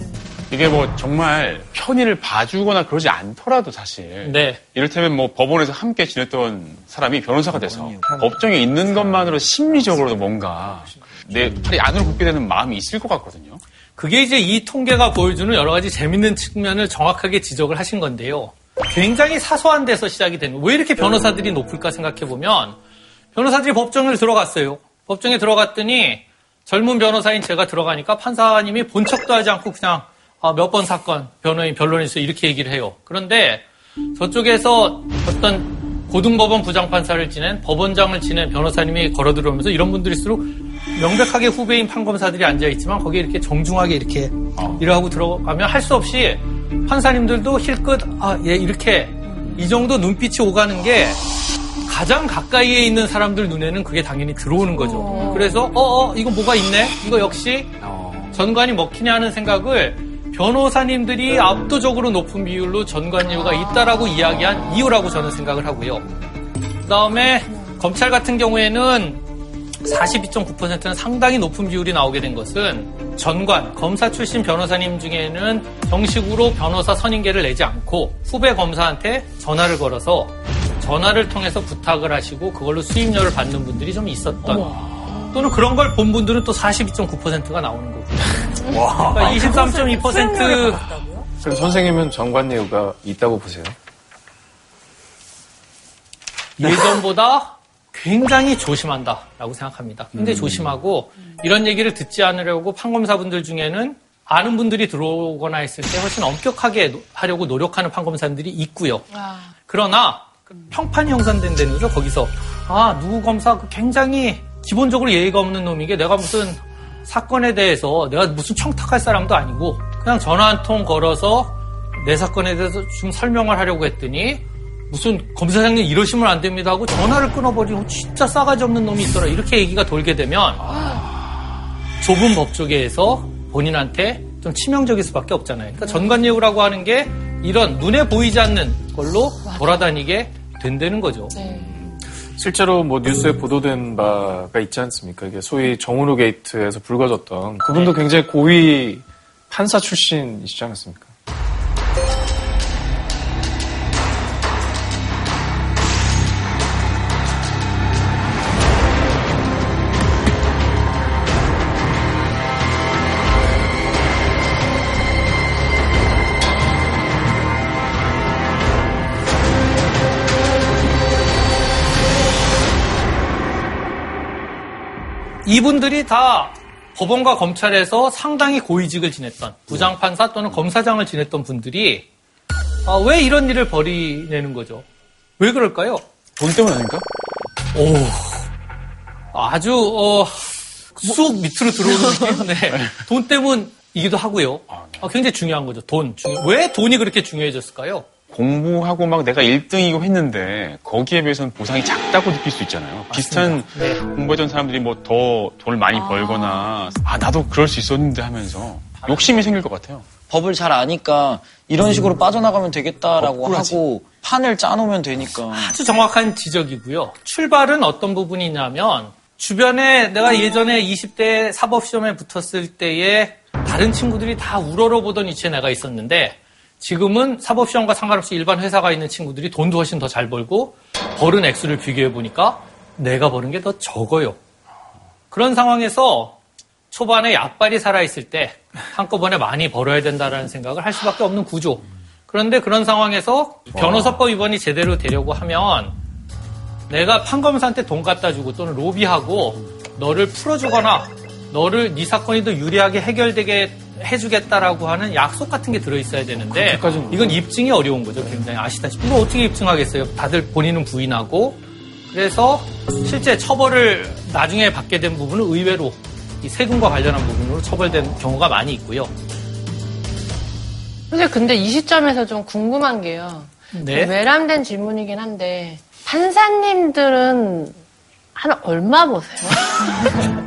이게 뭐 정말 편의를 봐주거나 그러지 않더라도 사실 네. 이를테면 뭐 법원에서 함께 지냈던 사람이 변호사가 돼서 법정에 있는 것만으로 심리적으로도 뭔가 내 팔이 안으로 굽게 되는 마음이 있을 것 같거든요. 그게 이제 이 통계가 보여주는 여러 가지 재밌는 측면을 정확하게 지적을 하신 건데요. 굉장히 사소한 데서 시작이 되는, 왜 이렇게 변호사들이 높을까 생각해 보면, 변호사들이 법정을 들어갔어요. 법정에 들어갔더니, 젊은 변호사인 제가 들어가니까 판사님이 본 척도 하지 않고 그냥, 아, 몇 번 사건, 변호인, 변론에서 이렇게 얘기를 해요. 그런데 저쪽에서 어떤 고등법원 부장판사를 지낸 법원장을 지낸 변호사님이 걸어 들어오면서 이런 분들일수록 명백하게 후배인 판검사들이 앉아있지만 거기에 이렇게 정중하게 이렇게 일을 하고 들어가면 할 수 없이 판사님들도 힐끗, 아, 예, 이렇게 이 정도 눈빛이 오가는 게 가장 가까이에 있는 사람들 눈에는 그게 당연히 들어오는 거죠. 그래서, 어, 어, 이거 뭐가 있네? 이거 역시 전관이 먹히네 하는 생각을 변호사님들이 압도적으로 높은 비율로 전관 이유가 있다라고 이야기한 이유라고 저는 생각을 하고요. 그 다음에 검찰 같은 경우에는 42.9%는 상당히 높은 비율이 나오게 된 것은 전관, 검사 출신 변호사님 중에는 정식으로 변호사 선임계를 내지 않고 후배 검사한테 전화를 걸어서 전화를 통해서 부탁을 하시고 그걸로 수임료를 받는 분들이 좀 있었던 또는 그런 걸 본 분들은 또 42.9%가 나오는 거고 와. 그러니까 23.2% 그럼 선생님은 정관예우가 있다고 보세요? [laughs] 예전보다 굉장히 조심한다라고 생각합니다. 굉장히 음. 조심하고 이런 얘기를 듣지 않으려고 판검사분들 중에는 아는 분들이 들어오거나 했을 때 훨씬 엄격하게 노- 하려고 노력하는 판검사들이 있고요. 그러나 그 평판이 형성된 데는요 거기서 아 누구 검사 그 굉장히 기본적으로 예의가 없는 놈이게 내가 무슨 사건에 대해서 내가 무슨 청탁할 사람도 아니고 그냥 전화 한 통 걸어서 내 사건에 대해서 좀 설명을 하려고 했더니 무슨 검사장님 이러시면 안 됩니다 하고 전화를 끊어버리고 진짜 싸가지 없는 놈이 있더라 이렇게 얘기가 돌게 되면 좁은 법조계에서 본인한테 좀 치명적일 수밖에 없잖아요. 그러니까 전관예우라고 하는 게 이런 눈에 보이지 않는 걸로 돌아다니게 된다는 거죠. 실제로 뭐 뉴스에 보도된 바가 있지 않습니까? 이게 소위 정은호 게이트에서 불거졌던 그분도 굉장히 고위 판사 출신이시지 않았습니까? 이분들이 다 법원과 검찰에서 상당히 고위직을 지냈던 부장판사 또는 검사장을 지냈던 분들이 아, 왜 이런 일을 벌이내는 거죠? 왜 그럴까요? 돈 때문 아닌가? 오. 아주, 어, 쑥 밑으로 들어오는 느낌? [laughs] 네. 돈 때문이기도 하고요. 아, 굉장히 중요한 거죠. 돈. 중요- 왜 돈이 그렇게 중요해졌을까요? 공부하고 막 내가 1등이고 했는데 거기에 비해서는 보상이 작다고 느낄 수 있잖아요. 비슷한 네. 공부했던 사람들이 뭐 더 돈을 많이 벌거나 아 나도 그럴 수 있었는데 하면서 욕심이 생길 것 같아요. 법을 잘 아니까 이런 식으로 빠져나가면 되겠다라고 억울하지. 하고 판을 짜놓으면 되니까. 아주 정확한 지적이고요. 출발은 어떤 부분이 있냐면 주변에 내가 예전에 20대 사법시험에 붙었을 때에 다른 친구들이 다 우러러보던 위치에 내가 있었는데 지금은 사법시험과 상관없이 일반 회사가 있는 친구들이 돈도 훨씬 더 잘 벌고 벌은 액수를 비교해 보니까 내가 버는 게 더 적어요. 그런 상황에서 초반에 약발이 살아있을 때 한꺼번에 많이 벌어야 된다라는 생각을 할 수밖에 없는 구조. 그런데 그런 상황에서 변호사법 위반이 제대로 되려고 하면 내가 판검사한테 돈 갖다 주고 또는 로비하고 너를 풀어주거나 너를 네 사건이 더 유리하게 해결되게 해주겠다라고 하는 약속 같은 게 들어있어야 되는데 이건 입증이 어려운 거죠 굉장히. 아시다시피. 이거 어떻게 입증하겠어요? 다들 본인은 부인하고. 그래서 실제 처벌을 나중에 받게 된 부분은 의외로 이 세금과 관련한 부분으로 처벌된 경우가 많이 있고요. 근데 근데 이 시점에서 좀 궁금한 게요. 네. 외람된 질문이긴 한데 판사님들은 한 얼마 보세요?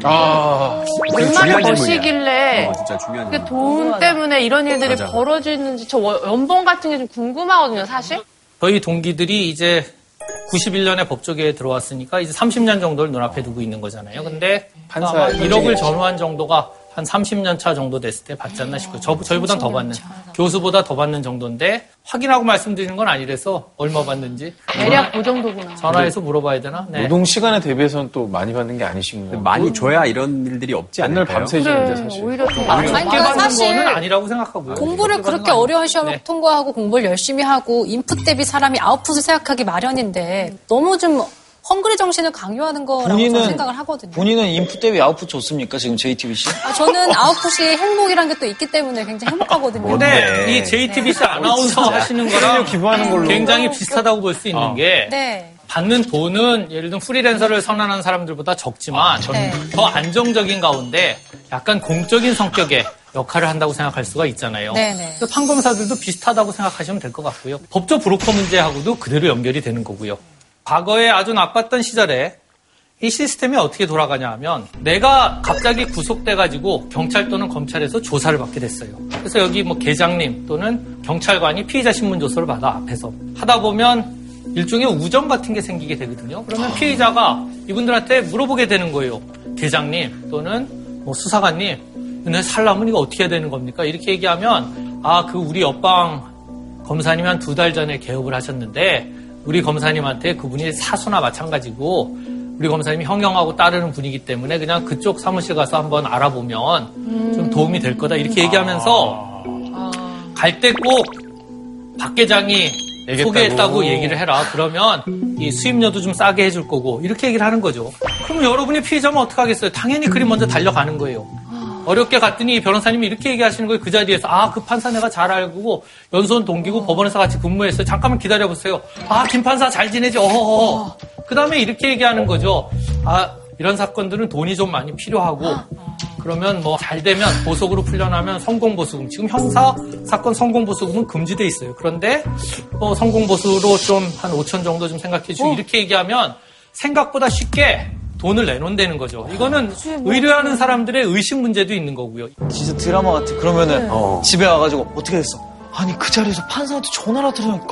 아, 얼마나 버시길래 어, 진짜 중요한 그. 돈 때문에 이런 일들이 맞아. 벌어지는지 저 월- 연봉 같은 게 좀 궁금하거든요, 사실. 저희 동기들이 이제 91년에 법조계에 들어왔으니까 이제 30년 정도를 눈앞에 두고 있는 거잖아요. 근데 판사 아마 현직에 1억을 전후한 정도가 한 30년 차 정도 됐을 때 받지 않나 싶고요. 저, 저희보단 더 받는, 교수보다 더 받는 정도인데 확인하고 말씀드리는 건 아니라서 얼마 받는지 대략 그 정도구나. 전화해서 물어봐야 되나? 네. 노동 시간에 대비해서는 또 많이 받는 게 아니신가요? 많이 줘야 이런 일들이 없지 맨날 않을까요? 밤새시는데 사실. 오히려 좀 그러니까 받는 사실 거는 아니라고 생각하고요. 공부를 받는 그렇게 거 어려운 시험을 네. 통과하고 공부를 열심히 하고 인풋 대비 사람이 아웃풋을 생각하기 마련인데 너무 좀 헝그리 정신을 강요하는 거라고 본인은 생각을 하거든요. 본인은 인풋 대비 아웃풋 좋습니까? 지금 JTBC? 아, 저는 아웃풋이 행복이란 게 또 있기 때문에 굉장히 행복하거든요. 근데 이 JTBC 아나운서 하시는 거랑 기부하는 걸로. 굉장히 비슷하다고 볼 수 있는 게 네. 받는 돈은 예를 들면 프리랜서를 선언하는 사람들보다 적지만 네. 더 안정적인 가운데 약간 공적인 성격의 역할을 한다고 생각할 수가 있잖아요. 네네. 그래서 판검사들도 비슷하다고 생각하시면 될 것 같고요. 법조 브로커 문제하고도 그대로 연결이 되는 거고요. 과거에 아주 나빴던 시절에 이 시스템이 어떻게 돌아가냐 하면 내가 갑자기 구속돼가지고 경찰 또는 검찰에서 조사를 받게 됐어요. 그래서 여기 뭐 계장님 또는 경찰관이 피의자 신문 조서를 받아 앞에서 하다 보면 일종의 우정 같은 게 생기게 되거든요. 그러면 피의자가 이분들한테 물어보게 되는 거예요. 계장님 또는 뭐 수사관님, 내 살라면 이거 어떻게 해야 되는 겁니까? 이렇게 얘기하면 아 그 우리 옆방 검사님 한 두 달 전에 개업을 하셨는데 우리 검사님한테 그분이 사수나 마찬가지고 우리 검사님이 형형하고 따르는 분이기 때문에 그냥 그쪽 사무실 가서 한번 알아보면 좀 도움이 될 거다 이렇게 얘기하면서 갈때 꼭 박 계장이 얘기했다고. 소개했다고 얘기를 해라. 그러면 이 수임료도 좀 싸게 해줄 거고 이렇게 얘기를 하는 거죠. 그럼 여러분이 피해자면 어떡하겠어요? 당연히 그리 먼저 달려가는 거예요. 어렵게 갔더니 변호사님이 이렇게 얘기하시는 거예요. 그 자리에서 아 그 판사 내가 잘 알고 연수원 동기고 법원에서 같이 근무했어요. 잠깐만 기다려 보세요. 아 김 판사 잘 지내지. 어허. 그 다음에 이렇게 얘기하는 거죠. 아 이런 사건들은 돈이 좀 많이 필요하고 그러면 뭐 잘 되면 보석으로 풀려나면 성공보수금 지금 형사 사건 성공보수금은 금지돼 있어요. 그런데 뭐 성공보수로 좀 한 5천 정도 좀 생각해 주고 이렇게 얘기하면 생각보다 쉽게 돈을 내놓는다는 거죠. 이거는 의뢰하는 사람들의 의심 문제도 있는 거고요. 진짜 드라마 같아. 그러면은 네. 어. 집에 와가지고 어떻게 됐어? 아니 그 자리에서 판사한테 전화를 드리니까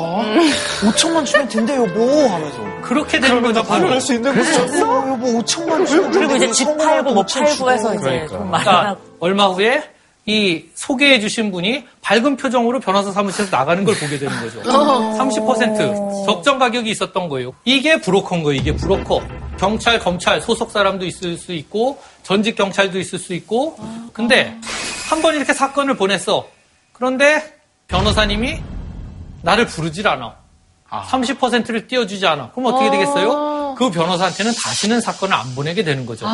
5천만 주면 된대 여보 하면서 그렇게 되는 거죠. 바로 할 수 있는 그래서 거죠. 어, 여보 5천만 주면 그리고. 이제 집 팔고 뭐 팔고 해서 이제 그러니까. 좀 많이 그러니까. 얼마 후에 이 소개해 주신 분이 밝은 표정으로 변호사 사무실에서 나가는 걸 보게 되는 거죠. 30% 적정 가격이 있었던 거예요. 이게 브로커인 거예요. 이게 브로커. 경찰, 검찰 소속 사람도 있을 수 있고 전직 경찰도 있을 수 있고. 근데 한 번 이렇게 사건을 보냈어. 그런데 변호사님이 나를 부르질 않아. 30%를 띄워주지 않아. 그럼 어떻게 되겠어요? 그 변호사한테는 다시는 사건을 안 보내게 되는 거죠.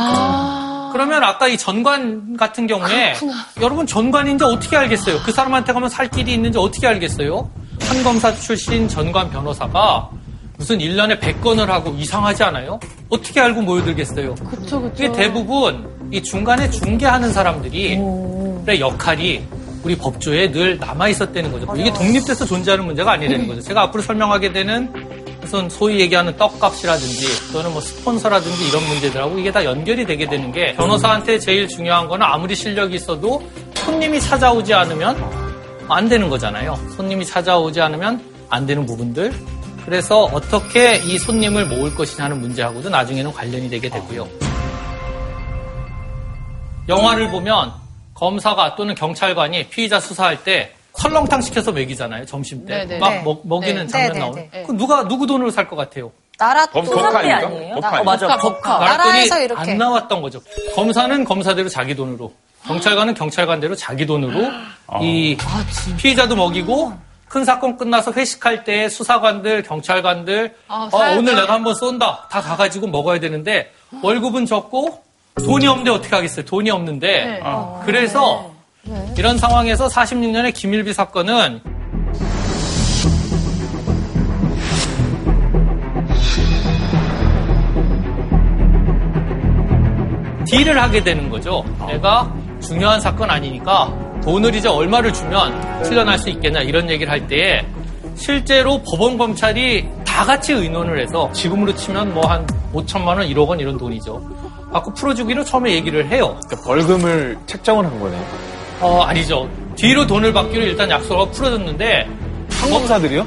그러면 아까 이 전관 같은 경우에 여러분 전관인지 어떻게 알겠어요? 그 사람한테 가면 살 길이 있는지 어떻게 알겠어요? 판검사 출신 전관 변호사가 무슨 1년에 100건을 하고 이상하지 않아요? 어떻게 알고 모여들겠어요? 그쵸, 그쵸. 이게 대부분 이 중간에 중개하는 사람들이 의 역할이 우리 법조에 늘 남아 있었다는 거죠. 이게 독립돼서 존재하는 문제가 아니라는 거죠. 제가 앞으로 설명하게 되는 무슨 소위 얘기하는 떡값이라든지 또는 뭐 스폰서라든지 이런 문제들하고 이게 다 연결이 되게 되는 게 변호사한테 제일 중요한 거는 아무리 실력이 있어도 손님이 찾아오지 않으면 안 되는 거잖아요. 손님이 찾아오지 않으면 안 되는 부분들. 그래서 어떻게 이 손님을 모을 것이냐 하는 문제하고도 나중에는 관련이 되게 되고요. 영화를 보면 검사가 또는 경찰관이 피의자 수사할 때 설렁탕 시켜서 먹이잖아요. 점심 때. 네네. 막 네. 먹, 먹이는 네. 장면. 나오는. 네. 그럼 누가 누구 돈으로 살 것 같아요? 나라 법- 또 법카 사람이 아닌가? 아니에요? 법카 나- 아닌가? 맞아, 법카. 나라돈이 나라에서 이렇게 안 나왔던 거죠. 검사는 검사대로 자기 돈으로, 경찰관은 경찰관대로 자기 돈으로 이 피의자도 먹이고 큰 사건 끝나서 회식할 때 수사관들, 경찰관들 아, 어. 오늘 내가 한번 쏜다. 다 가가지고 먹어야 되는데 월급은 적고 돈이 없는데 어떻게 하겠어요? 돈이 없는데 네. 어. 그래서 이런 상황에서 46년의 김일비 사건은 딜을 하게 되는 거죠. 내가 중요한 사건 아니니까 돈을 이제 얼마를 주면 풀려날 수 있겠냐 이런 얘기를 할 때에 실제로 법원 검찰이 다 같이 의논을 해서 지금으로 치면 뭐 한 5천만 원, 1억 원 이런 돈이죠. 갖고 풀어주기로 처음에 얘기를 해요. 그러니까 벌금을 책정을 한 거네요. 어, 아니죠. 뒤로 돈을 받기로 일단 약속을 풀어줬는데. 판검사들이요?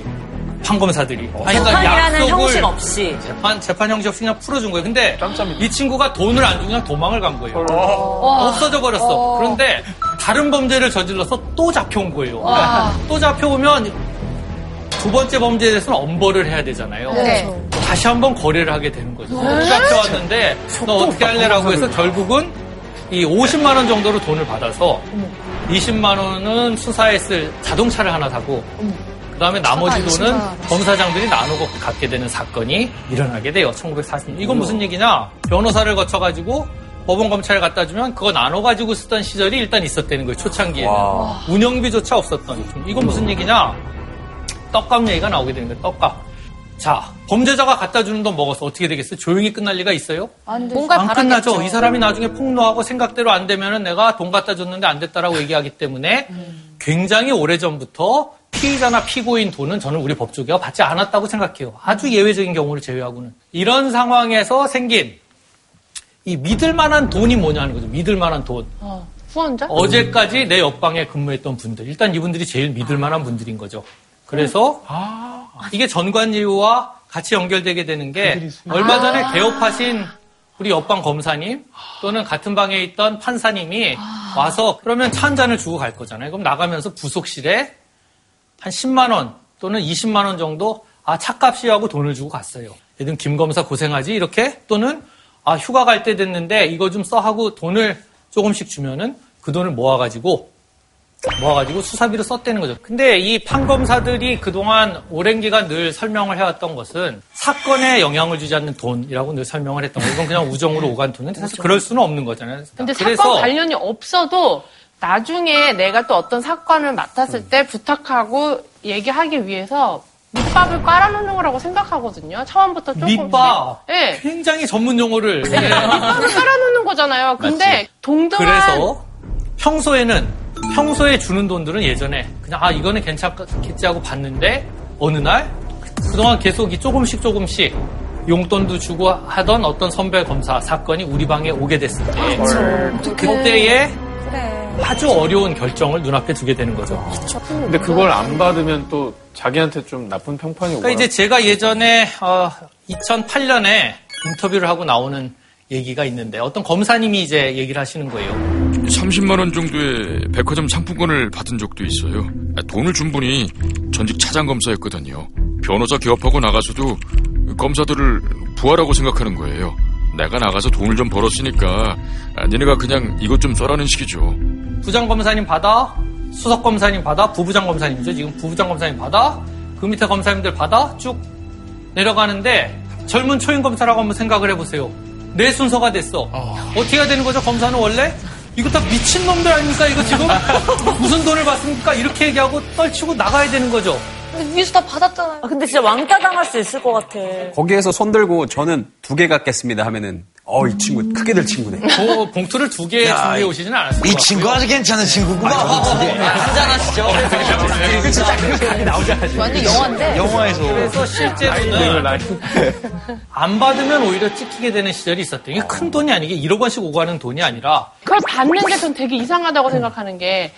판검사들이. 아니, 그러니까 재판이라는 약속을 형식 없이. 재판, 재판 형식 없이 그냥 풀어준 거예요. 근데 이 친구가 돈을 안 주고 그냥 도망을 간 거예요. 와. 없어져 버렸어. 어. 그런데 다른 범죄를 저질러서 또 잡혀온 거예요. 와. 또 잡혀오면 두 번째 범죄에 대해서는 엄벌을 해야 되잖아요. 네. 다시 한번 거래를 하게 되는 거죠. 네. 또 잡혀왔는데 너 어떻게 할래라고 해서 결국은 이 50만 원 정도로 돈을 받아서 20만 원은 수사에 쓸 자동차를 하나 사고 그 다음에 나머지 돈은 20만 원. 검사장들이 나누고 갖게 되는 사건이 일어나게 돼요. 1940년. 이건 무슨 얘기냐? 변호사를 거쳐가지고 법원 검찰에 갖다 주면 그거 나눠 가지고 쓰던 시절이 일단 있었다는 거예요. 초창기에는. 와. 운영비조차 없었던. 이건 무슨 얘기냐? 떡값 얘기가 나오게 되는 거예요. 떡값. 자, 범죄자가 갖다 주는 돈 먹어서 어떻게 되겠어요? 조용히 끝날 리가 있어요? 안 돼. 안 끝나죠. 이 사람이 나중에 폭로하고 생각대로 안 되면은 내가 돈 갖다 줬는데 안 됐다라고 얘기하기 때문에 굉장히 오래 전부터 피의자나 피고인 돈은 저는 우리 법조계가 받지 않았다고 생각해요. 아주 예외적인 경우를 제외하고는. 이런 상황에서 생긴 이 믿을 만한 돈이 뭐냐는 거죠. 믿을 만한 돈. 어, 후원자? 어제까지 내 옆방에 근무했던 분들. 일단 이분들이 제일 믿을 만한 분들인 거죠. 그래서 이게 전관예우와 같이 연결되게 되는 게 얼마 전에 개업하신 우리 옆방 검사님 또는 같은 방에 있던 판사님이 와서 그러면 차 한 잔을 주고 갈 거잖아요. 그럼 나가면서 부속실에 한 10만 원 또는 20만 원 정도 아 차값이 하고 돈을 주고 갔어요. 얘든 김 검사 고생하지? 이렇게 또는 아 휴가 갈 때 됐는데 이거 좀 써 하고 돈을 조금씩 주면은 그 돈을 모아가지고 모아가지고 수사비로 썼다는 거죠. 근데 이 판검사들이 그동안 오랜 기간 늘 설명을 해왔던 것은 사건에 영향을 주지 않는 돈이라고 늘 설명을 했던 거예요. 이건 그냥 우정으로 오간 돈인데 사실 그럴 수는 없는 거잖아요. 근데 그래서 사건 관련이 없어도 나중에 내가 또 어떤 사건을 맡았을 때 부탁하고 얘기하기 위해서 밑밥을 깔아놓는 거라고 생각하거든요. 처음부터 조금씩. 밑밥. 네. 굉장히 전문 용어를 네, 밑밥을 깔아놓는 거잖아요. 근데. 동등한 그래서 평소에는 평소에 주는 돈들은 예전에 그냥 아 이거는 괜찮겠지 하고 봤는데 어느 날 그동안 계속 이 조금씩 조금씩 용돈도 주고 하던 어떤 선배 검사 사건이 우리 방에 오게 됐을 때 그때에 아주 어려운 결정을 눈앞에 두게 되는 거죠. 근데 그걸 안 받으면 또 자기한테 좀 나쁜 평판이 오고. 그러니까 이제 제가 예전에 2008년에 인터뷰를 하고 나오는 얘기가 있는데 어떤 검사님이 이제 얘기를 하시는 거예요. 30만 원 정도의 백화점 상품권을 받은 적도 있어요. 아, 돈을 준 분이 전직 차장 검사였거든요. 변호사 개업하고 나가서도 검사들을 부하라고 생각하는 거예요. 내가 나가서 돈을 좀 벌었으니까 아, 니네가 그냥 이것 좀 써라는 식이죠. 부장 검사님 받아, 수석 검사님 받아, 부부장 검사님이죠. 지금 부부장 검사님 받아, 그 밑에 검사님들 받아 쭉 내려가는데 젊은 초임 검사라고 한번 생각을 해보세요. 내 순서가 됐어. 어 떻게 해야 되는 거죠? 검사는 원래 이거 다 미친 놈들 아닙니까? 이거 지금 [laughs] 무슨 돈을 받습니까? 이렇게 얘기하고 떨치고 나가야 되는 거죠. 근데 위에서 다 받았잖아요. 아, 근데 진짜 왕따 당할 수 있을 것 같아. 거기에서 손 들고 저는 두 개 갖겠습니다 하면은 어 이 친구 크게 될 친구네. 그 봉투를 두 개 준비해 오시지는 않았어요. 이 친구 아주 괜찮은 친구구만. 한잔하시죠. 각이 나오잖아. 완전 영화인데. 영화에서. 그래서 실제로는 안 받으면 오히려 찍히게 되는 시절이 있었대요. 이게 큰 돈이 아니게 1억 원씩 오고 가는 돈이 아니라 그걸 받는 게 전 되게 이상하다고 생각하는 게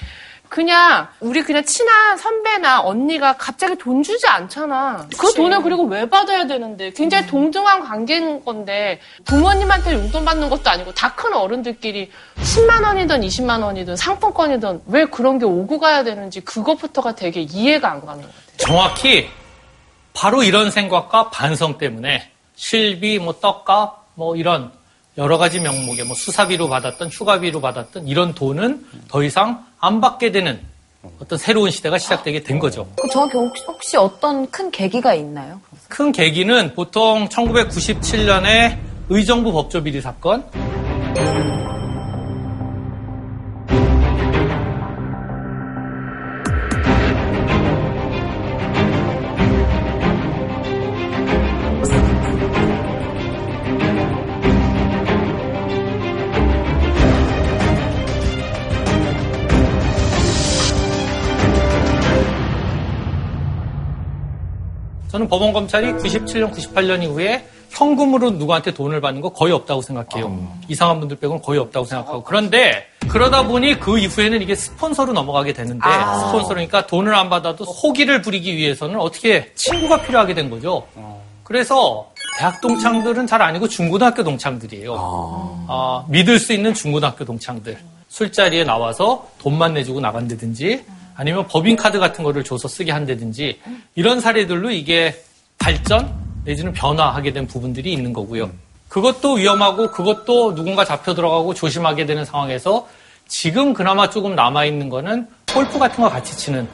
그냥 우리 그냥 친한 선배나 언니가 갑자기 돈 주지 않잖아. 그 돈을 그리고 왜 받아야 되는데 굉장히 동등한 관계인 건데 부모님한테 용돈 받는 것도 아니고 다 큰 어른들끼리 10만 원이든 20만 원이든 상품권이든 왜 그런 게 오고 가야 되는지 그것부터가 되게 이해가 안 가는 것 같아요. 정확히 바로 이런 생각과 반성 때문에 실비, 뭐 떡값, 뭐 이런 여러 가지 명목의 뭐 수사비로 받았던 휴가비로 받았던 이런 돈은 더 이상 안 받게 되는 어떤 새로운 시대가 시작되게 된 거죠. 그 정확히 혹시, 혹시 어떤 큰 계기가 있나요? 큰 계기는 보통 1997년에 의정부 법조 비리 사건, 저는 법원 검찰이 97년, 98년 이후에 현금으로 누구한테 돈을 받는 거 거의 없다고 생각해요. 이상한 분들 빼고는 거의 없다고 생각하고. 그런데 그러다 보니 그 이후에는 이게 스폰서로 넘어가게 되는데 스폰서니까 돈을 안 받아도 호기를 부리기 위해서는 어떻게 친구가 필요하게 된 거죠. 그래서 대학 동창들은 잘 아니고 중고등학교 동창들이에요. 아, 믿을 수 있는 중고등학교 동창들. 술자리에 나와서 돈만 내주고 나간다든지 아니면 법인카드 같은 거를 줘서 쓰게 한다든지 이런 사례들로 이게 발전 내지는 변화하게 된 부분들이 있는 거고요. 그것도 위험하고 그것도 누군가 잡혀 들어가고 조심하게 되는 상황에서 지금 그나마 조금 남아있는 거는 골프 같은 거 같이 치는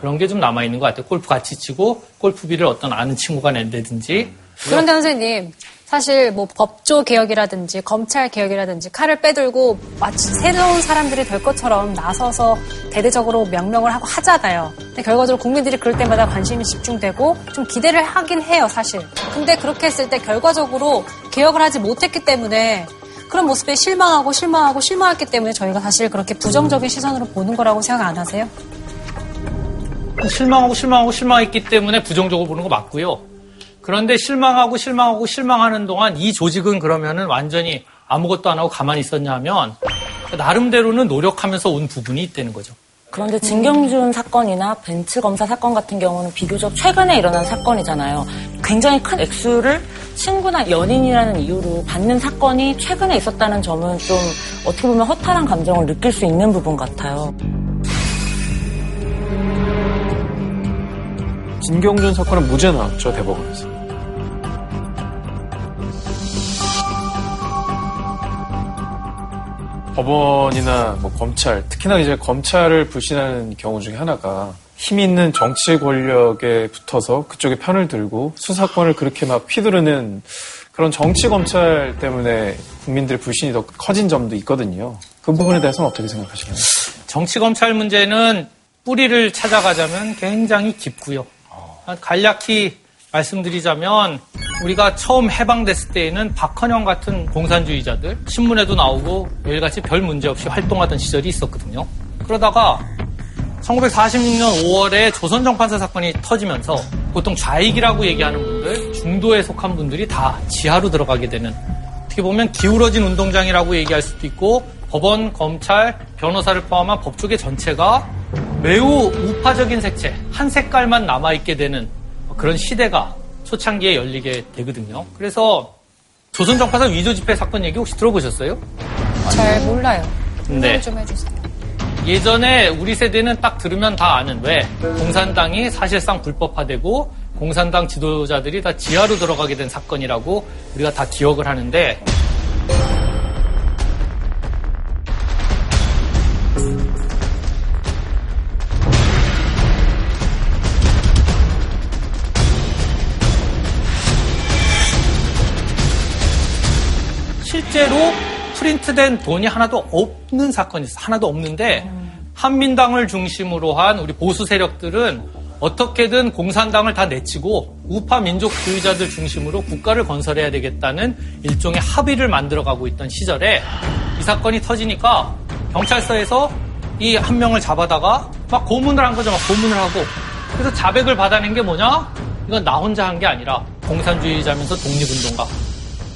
그런 게 좀 남아있는 것 같아요. 골프 같이 치고 골프비를 어떤 아는 친구가 낸다든지 그런데 선생님, 사실 뭐 법조 개혁이라든지 검찰 개혁이라든지 칼을 빼들고 마치 새로운 사람들이 될 것처럼 나서서 대대적으로 명령을 하고 하잖아요. 근데 결과적으로 국민들이 그럴 때마다 관심이 집중되고 좀 기대를 하긴 해요, 사실. 근데 그렇게 했을 때 결과적으로 개혁을 하지 못했기 때문에 그런 모습에 실망하고 실망하고 실망했기 때문에 저희가 사실 그렇게 부정적인 시선으로 보는 거라고 생각 안 하세요? 실망하고 실망하고 실망했기 때문에 부정적으로 보는 거 맞고요. 그런데 실망하고 실망하고 실망하는 동안 이 조직은 그러면은 완전히 아무것도 안 하고 가만히 있었냐 하면 나름대로는 노력하면서 온 부분이 있다는 거죠. 그런데 진경준 사건이나 벤츠 검사 사건 같은 경우는 비교적 최근에 일어난 사건이잖아요. 굉장히 큰 액수를 친구나 연인이라는 이유로 받는 사건이 최근에 있었다는 점은 좀 어떻게 보면 허탈한 감정을 느낄 수 있는 부분 같아요. 진경준 사건은 무죄 나왔죠 대법원에서. 법원이나 뭐 검찰, 특히나 이제 검찰을 불신하는 경우 중에 하나가 힘 있는 정치 권력에 붙어서 그쪽에 편을 들고 수사권을 그렇게 막 휘두르는 그런 정치 검찰 때문에 국민들의 불신이 더 커진 점도 있거든요. 그 부분에 대해서는 어떻게 생각하시나요? 정치 검찰 문제는 뿌리를 찾아가자면 굉장히 깊고요. 간략히 말씀드리자면 우리가 처음 해방됐을 때에는 박헌영 같은 공산주의자들 신문에도 나오고 매일같이 별 문제 없이 활동하던 시절이 있었거든요. 그러다가 1946년 5월에 조선정판사 사건이 터지면서 보통 좌익이라고 얘기하는 분들, 중도에 속한 분들이 다 지하로 들어가게 되는 어떻게 보면 기울어진 운동장이라고 얘기할 수도 있고 법원, 검찰, 변호사를 포함한 법조계 전체가 매우 우파적인 색채, 한 색깔만 남아있게 되는 그런 시대가 초창기에 열리게 되거든요. 그래서 조선정파사 위조 집회 사건 얘기 혹시 들어보셨어요? 잘 몰라요. 네. 좀 해주세요. 예전에 우리 세대는 딱 들으면 다 아는 왜 공산당이 사실상 불법화되고 공산당 지도자들이 다 지하로 들어가게 된 사건이라고 우리가 다 기억을 하는데 실제로 프린트된 돈이 하나도 없는 사건이 있어. 하나도 없는데 한민당을 중심으로 한 우리 보수 세력들은 어떻게든 공산당을 다 내치고 우파 민족주의자들 중심으로 국가를 건설해야 되겠다는 일종의 합의를 만들어가고 있던 시절에 이 사건이 터지니까 경찰서에서 이 한 명을 잡아다가 막 고문을 한 거죠. 막 고문을 하고 그래서 자백을 받아낸 게 뭐냐? 이건 나 혼자 한 게 아니라 공산주의자면서 독립운동가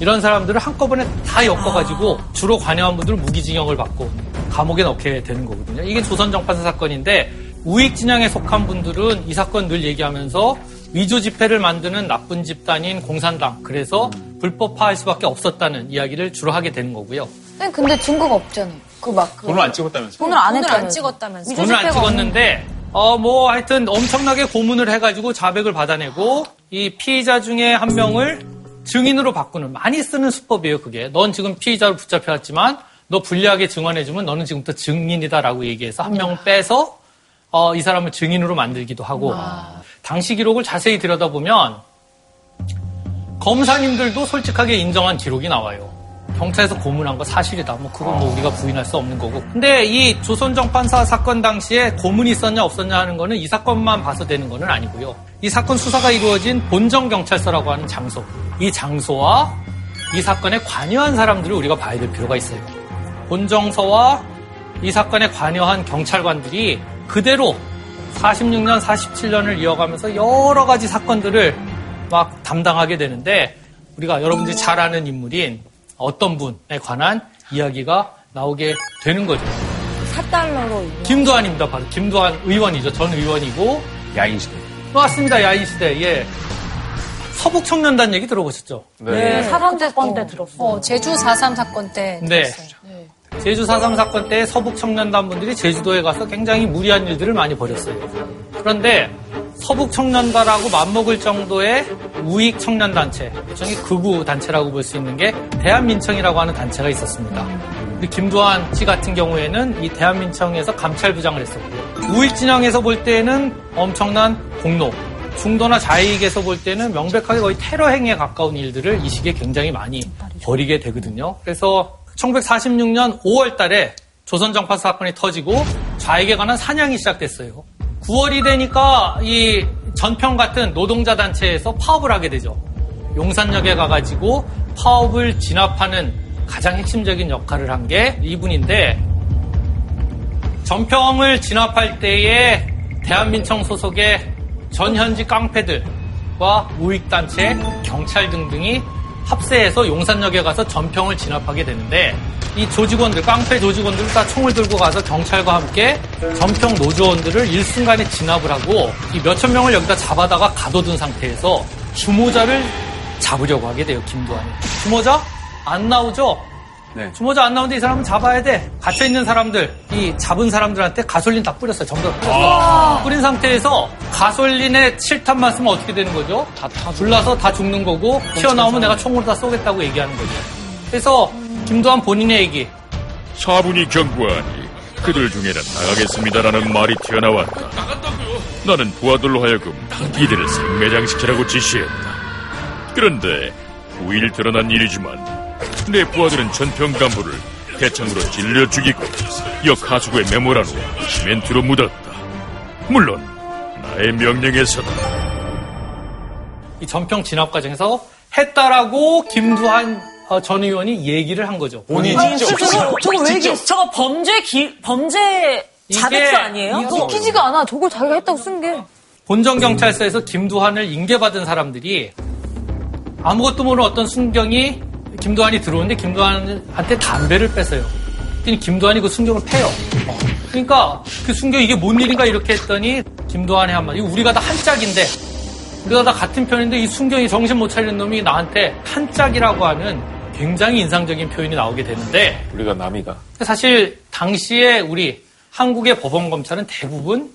이런 사람들을 한꺼번에 다 엮어가지고 주로 관여한 분들은 무기징역을 받고 감옥에 넣게 되는 거거든요. 이게 조선정판사 사건인데 우익 진영에 속한 분들은 이 사건 늘 얘기하면서 위조 지폐를 만드는 나쁜 집단인 공산당 그래서 불법화할 수밖에 없었다는 이야기를 주로 하게 되는 거고요. 네, 근데 증거가 없잖아요. 그막 그 돈을 안 찍었다면서. 돈을 안 돈을. 안 찍었다면서. 돈을 안 찍었는데 어 뭐 하여튼 엄청나게 고문을 해가지고 자백을 받아내고 이 피의자 중에 한 명을 증인으로 바꾸는 많이 쓰는 수법이에요 그게. 넌 지금 피의자로 붙잡혀왔지만 너 불리하게 증언해주면 너는 지금부터 증인이다라고 얘기해서 한 명을 빼서 어, 이 사람을 증인으로 만들기도 하고. 당시 기록을 자세히 들여다보면 검사님들도 솔직하게 인정한 기록이 나와요. 경찰에서 고문한 거 사실이다. 뭐 그건 뭐 우리가 부인할 수 없는 거고. 근데 이 조선정판사 사건 당시에 고문이 있었냐 없었냐 하는 거는 이 사건만 봐서 되는 거는 아니고요. 이 사건 수사가 이루어진 본정경찰서라고 하는 장소. 이 장소와 이 사건에 관여한 사람들을 우리가 봐야 될 필요가 있어요. 본정서와 이 사건에 관여한 경찰관들이 그대로 46년, 47년을 이어가면서 여러 가지 사건들을 막 담당하게 되는데 우리가 여러분들이 잘 아는 인물인 어떤 분에 관한 이야기가 나오게 되는 거죠. 4달러로. 김두한입니다. 바로 김두한 의원이죠. 전 의원이고 야인시대. 맞습니다. 야인시대. 예. 서북 청년단 얘기 들어보셨죠? 네, 사람 사건 때 들었어요. 어, 제주 4.3 사건 때. 네. 제주 4.3 사건 때 서북 청년단 분들이 제주도에 가서 굉장히 무리한 일들을 많이 벌였어요. 그런데 서북 청년단하고 맞먹을 정도의 우익 청년 단체, 일종의 극우 단체라고 볼 수 있는 게 대한민청이라고 하는 단체가 있었습니다. 우리 김두한 씨 같은 경우에는 이 대한민청에서 감찰부장을 했었고 우익 진영에서 볼 때는 엄청난 공로, 중도나 좌익에서 볼 때는 명백하게 거의 테러 행위에 가까운 일들을 이 시기에 굉장히 많이 벌이게 되거든요. 그래서 1946년 5월 달에 조선정파 사건이 터지고 좌익에 관한 사냥이 시작됐어요. 9월이 되니까 이 전평 같은 노동자 단체에서 파업을 하게 되죠. 용산역에 가가지고 파업을 진압하는 가장 핵심적인 역할을 한 게 이분인데 전평을 진압할 때에 대한민청 소속의 전현직 깡패들과 우익단체, 경찰 등등이 합세해서 용산역에 가서 전평을 진압하게 되는데 이 조직원들, 깡패 조직원들 다 총을 들고 가서 경찰과 함께 전평 노조원들을 일순간에 진압을 하고 이 몇천 명을 여기다 잡아다가 가둬둔 상태에서 주모자를 잡으려고 하게 돼요, 김두한이. 주모자? 안 나오죠? 주모자 안 나오는데 이 사람은 잡아야 돼. 갇혀있는 사람들, 이 잡은 사람들한테 가솔린 다 뿌렸어요. 전부 다 뿌렸어요. 뿌린 상태에서 가솔린에 칠탄만 쓰면 어떻게 되는 거죠? 다, 불나서 다 죽는 거고, 튀어나오면 내가 총으로 다 쏘겠다고 얘기하는 거죠. 그래서 김두한 본인의 얘기. 사분이 경고하니 그들 중에는 나가겠습니다라는 말이 튀어나왔다. 나는 부하들로 하여금 이들을 생매장시키라고 지시했다. 그런데 후일 드러난 일이지만 내 부하들은 전평 간부를 대창으로 찔려 죽이고 역 하수구에 메모란 후 시멘트로 묻었다. 물론 나의 명령에서다. 이 전평 진압 과정에서 했다라고 김두한 어, 전 의원이 얘기를 한 거죠. 본인이 아니, 저거, 저거 왜 얘기했어? 저거 범죄 기, 범죄 자백서 아니에요? 이거 웃기지가 않아. 저걸 자기가 했다고 쓴 게. 본정 경찰서에서 김두한을 인계받은 사람들이 아무것도 모르는 어떤 순경이 김두한이 들어오는데 김두한한테 담배를. 그랬더니 김두한이 그 순경을 패요. 그러니까 그 순경 이게 뭔 일인가 이렇게 했더니 김두한의 한마디 우리가 다 한 짝인데 우리가 다 같은 편인데 이 순경이 정신 못 차리는 놈이 나한테 한 짝이라고 하는 굉장히 인상적인 표현이 나오게 되는데 우리가 남이다. 사실 당시에 우리 한국의 법원 검찰은 대부분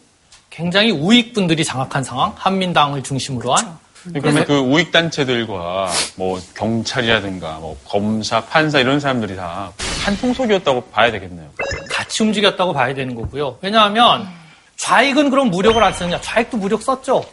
굉장히 우익분들이 장악한 상황, 한민당을 중심으로 한. 그러면 그 우익 단체들과 뭐 경찰이라든가 뭐 검사, 판사 이런 사람들이 다 한 통속이었다고 봐야 되겠네요. 같이 움직였다고 봐야 되는 거고요. 왜냐하면 좌익은 그럼 무력을 안 쓰느냐? 좌익도 무력 썼죠.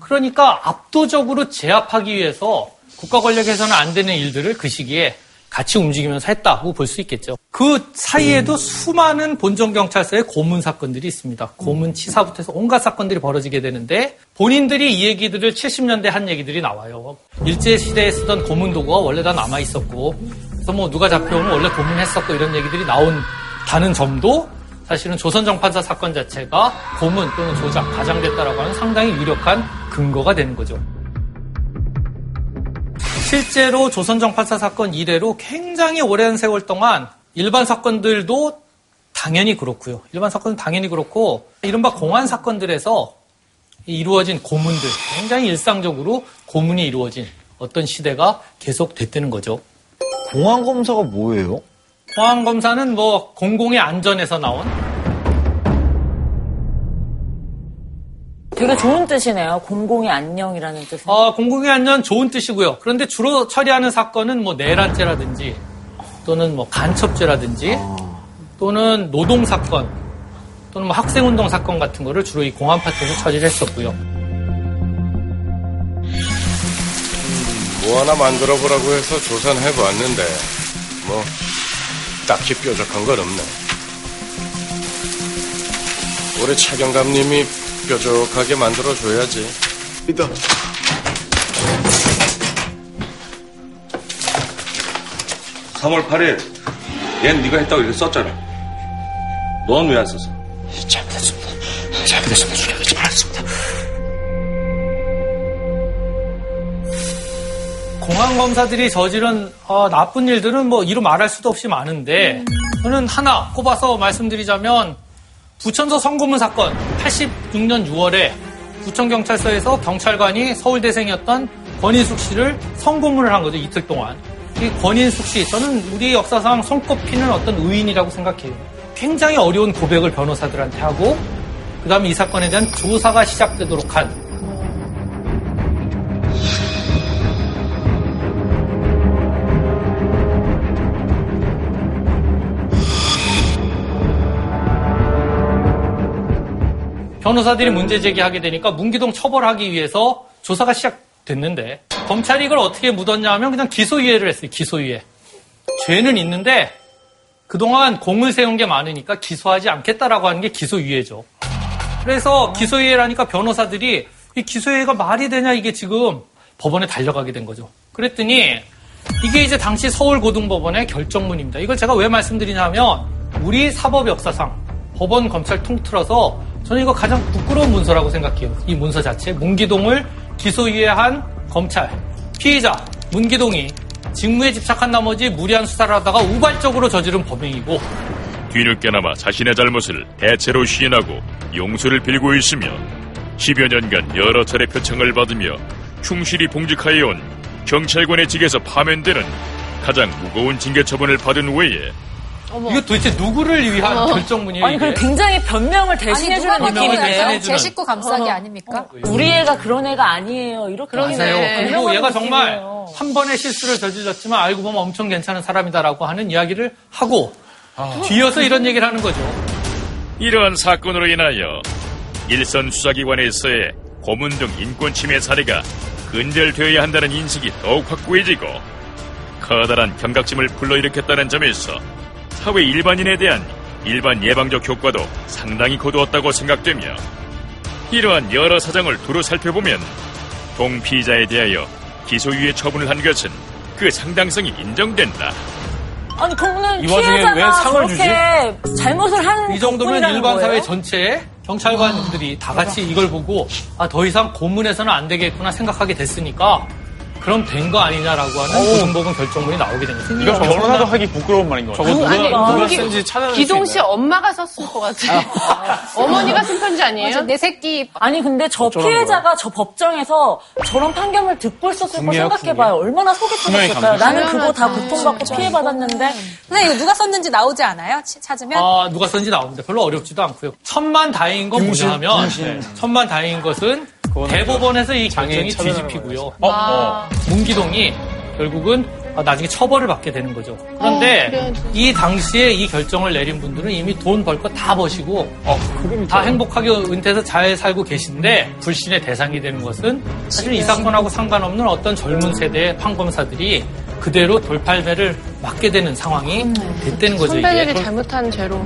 그러니까 압도적으로 제압하기 위해서 국가 권력에서는 안 되는 일들을 그 시기에 같이 움직이면서 했다고 볼 수 있겠죠. 그 사이에도 수많은 본정경찰서의 고문 사건들이 있습니다. 고문 치사부터 해서 온갖 사건들이 벌어지게 되는데 본인들이 이 얘기들을 70년대 한 얘기들이 나와요. 일제시대에 쓰던 고문 도구가 원래 다 남아 있었고 그래서 뭐 누가 잡혀오면 원래 고문했었고 이런 얘기들이 나온다는 점도 사실은 조선정판사 사건 자체가 고문 또는 조작, 가장됐다라고 하는 상당히 유력한 근거가 되는 거죠. 실제로 조선정판사 사건 이래로 굉장히 오랜 세월 동안 일반 사건들도 당연히 그렇고요. 일반 사건은 당연히 그렇고 이른바 공안 사건들에서 이루어진 고문들 굉장히 일상적으로 고문이 이루어진 어떤 시대가 계속 됐다는 거죠. 공안 검사가 뭐예요? 공안 검사는 뭐 공공의 안전에서 나온 되게 좋은 뜻이네요. 공공의 안녕이라는 뜻은. 어, 공공의 안전 좋은 뜻이고요. 그런데 주로 처리하는 사건은 뭐 내란죄라든지 또는 뭐 간첩죄라든지 또는 노동 사건 또는 뭐 학생운동 사건 같은 거를 주로 이 공안 파트에서 처리를 했었고요. 뭐 하나 만들어 보라고 해서 조사는 해보았는데 뭐 딱히 뾰족한 건 없네. 우리 차경감님이 뾰족하게 만들어줘야지. 이다. 3월 8일 얜 네가 했다고 이렇게 썼잖아. 넌 왜 안 썼어? 잘못했습니다. 잘못했습니다. 주력하지 말았습니다. 공안 검사들이 저지른 어, 나쁜 일들은 뭐 이루 말할 수도 없이 많은데 저는 하나 꼽아서 말씀드리자면 부천서 성고문 사건 86년 6월에 부천경찰서에서 경찰관이 서울대생이었던 권인숙 씨를 성고문을 한 거죠 이틀 동안. 이 권인숙 씨 저는 우리 역사상 손꼽히는 어떤 의인이라고 생각해요. 굉장히 어려운 고백을 변호사들한테 하고 그 다음에 이 사건에 대한 조사가 시작되도록 한 변호사들이 문제 제기하게 되니까 문기동 처벌하기 위해서 조사가 시작됐는데 검찰이 이걸 어떻게 묻었냐 하면 그냥 기소유예를 했어요. 기소유예. 죄는 있는데 그동안 공을 세운 게 많으니까 기소하지 않겠다라고 하는 게 기소유예죠. 그래서 기소유예라니까 변호사들이 이 기소유예가 말이 되냐 이게 지금 법원에 달려가게 된 거죠. 그랬더니 이게 이제 당시 서울고등법원의 결정문입니다. 이걸 제가 왜 말씀드리냐면 우리 사법 역사상 법원 검찰 통틀어서 저는 이거 가장 부끄러운 문서라고 생각해요. 이 문서 자체. 문기동을 기소유예한 검찰. 피의자 문기동이 직무에 집착한 나머지 무리한 수사를 하다가 우발적으로 저지른 범행이고 뒤늦게나마 자신의 잘못을 대체로 시인하고 용서를 빌고 있으며 10여 년간 여러 차례 표창을 받으며 충실히 봉직하여온 경찰관의 직에서 파면되는 가장 무거운 징계 처분을 받은 외에 이거 도대체 누구를 위한 어. 결정문이에요? 아니? 그리고 굉장히 변명을 대신해주는 느낌인데요. 제 식구 감싸기 아닙니까? 우리 애가 그런 애가 아니에요. 이렇게 맞아요. 그리고 얘가 정말 느낌이에요. 한 번의 실수를 저질렀지만 알고 보면 엄청 괜찮은 사람이다라고 하는 이야기를 하고 뒤어서 이런 얘기를 하는 거죠. 이러한 사건으로 인하여 일선 수사기관에서의 고문 등 인권 침해 사례가 근절되어야 한다는 인식이 더욱 확고해지고 커다란 경각심을 불러일으켰다는 점에서 사회 일반인에 대한 일반 예방적 효과도 상당히 거두었다고 생각되며 이러한 여러 사정을 두루 살펴보면 동 피의자에 대하여 기소유예 처분을 한 것은 그 상당성이 인정된다. 아니 그러면 이 와중에 피해자가 왜 상을 저렇게 잘못을 한이 정도면 일반 사회? 전체에 경찰관들이 다 같이 이걸 보고 아, 더 이상 고문해서는 안 되겠구나 생각하게 됐으니까 그럼 된 거 아니냐라고 하는 고등법원 결정문이 나오게 된 거죠. 이건 변호사도 하기 부끄러운 말인 것 같아요. 누- 아니, 누기- 쓴지 찾아낼 기동 수씨 엄마가 썼을 것 같아요. [laughs] 어머니가 쓴 편지 아니에요? 맞아, 내 새끼. 아니 근데 저 피해자가 저 법정에서 저런 판결을 듣고 있었을 거 생각해봐요. 얼마나 속이 터졌을까요? 나는 그거 다. 고통받고. 피해받았는데 근데 이거 누가 썼는지 나오지 않아요? 치- 찾으면? 아, 누가 썼는지 나옵니다. 별로 어렵지도 않고요. 천만 다행인 건 등신, 뭐냐 하면 등신. 네, 천만 다행인 것은 대법원에서 이 결정이 차단을 뒤집히고요. 어, 어. 문기동이 결국은 아, 나중에 처벌을 받게 되는 거죠. 어, 그런데 그래야지. 이 당시에 이 결정을 내린 분들은 이미 돈 벌 거 다 버시고 다 행복하게 은퇴해서 잘 살고 계신데 불신의 대상이 되는 것은 사실 이 사건하고 상관없는 어떤 젊은 세대의 판검사들이 그대로 돌팔매를 맞게 되는 상황이 됐다는 거죠. 선배들이 이게. 잘못한 죄로.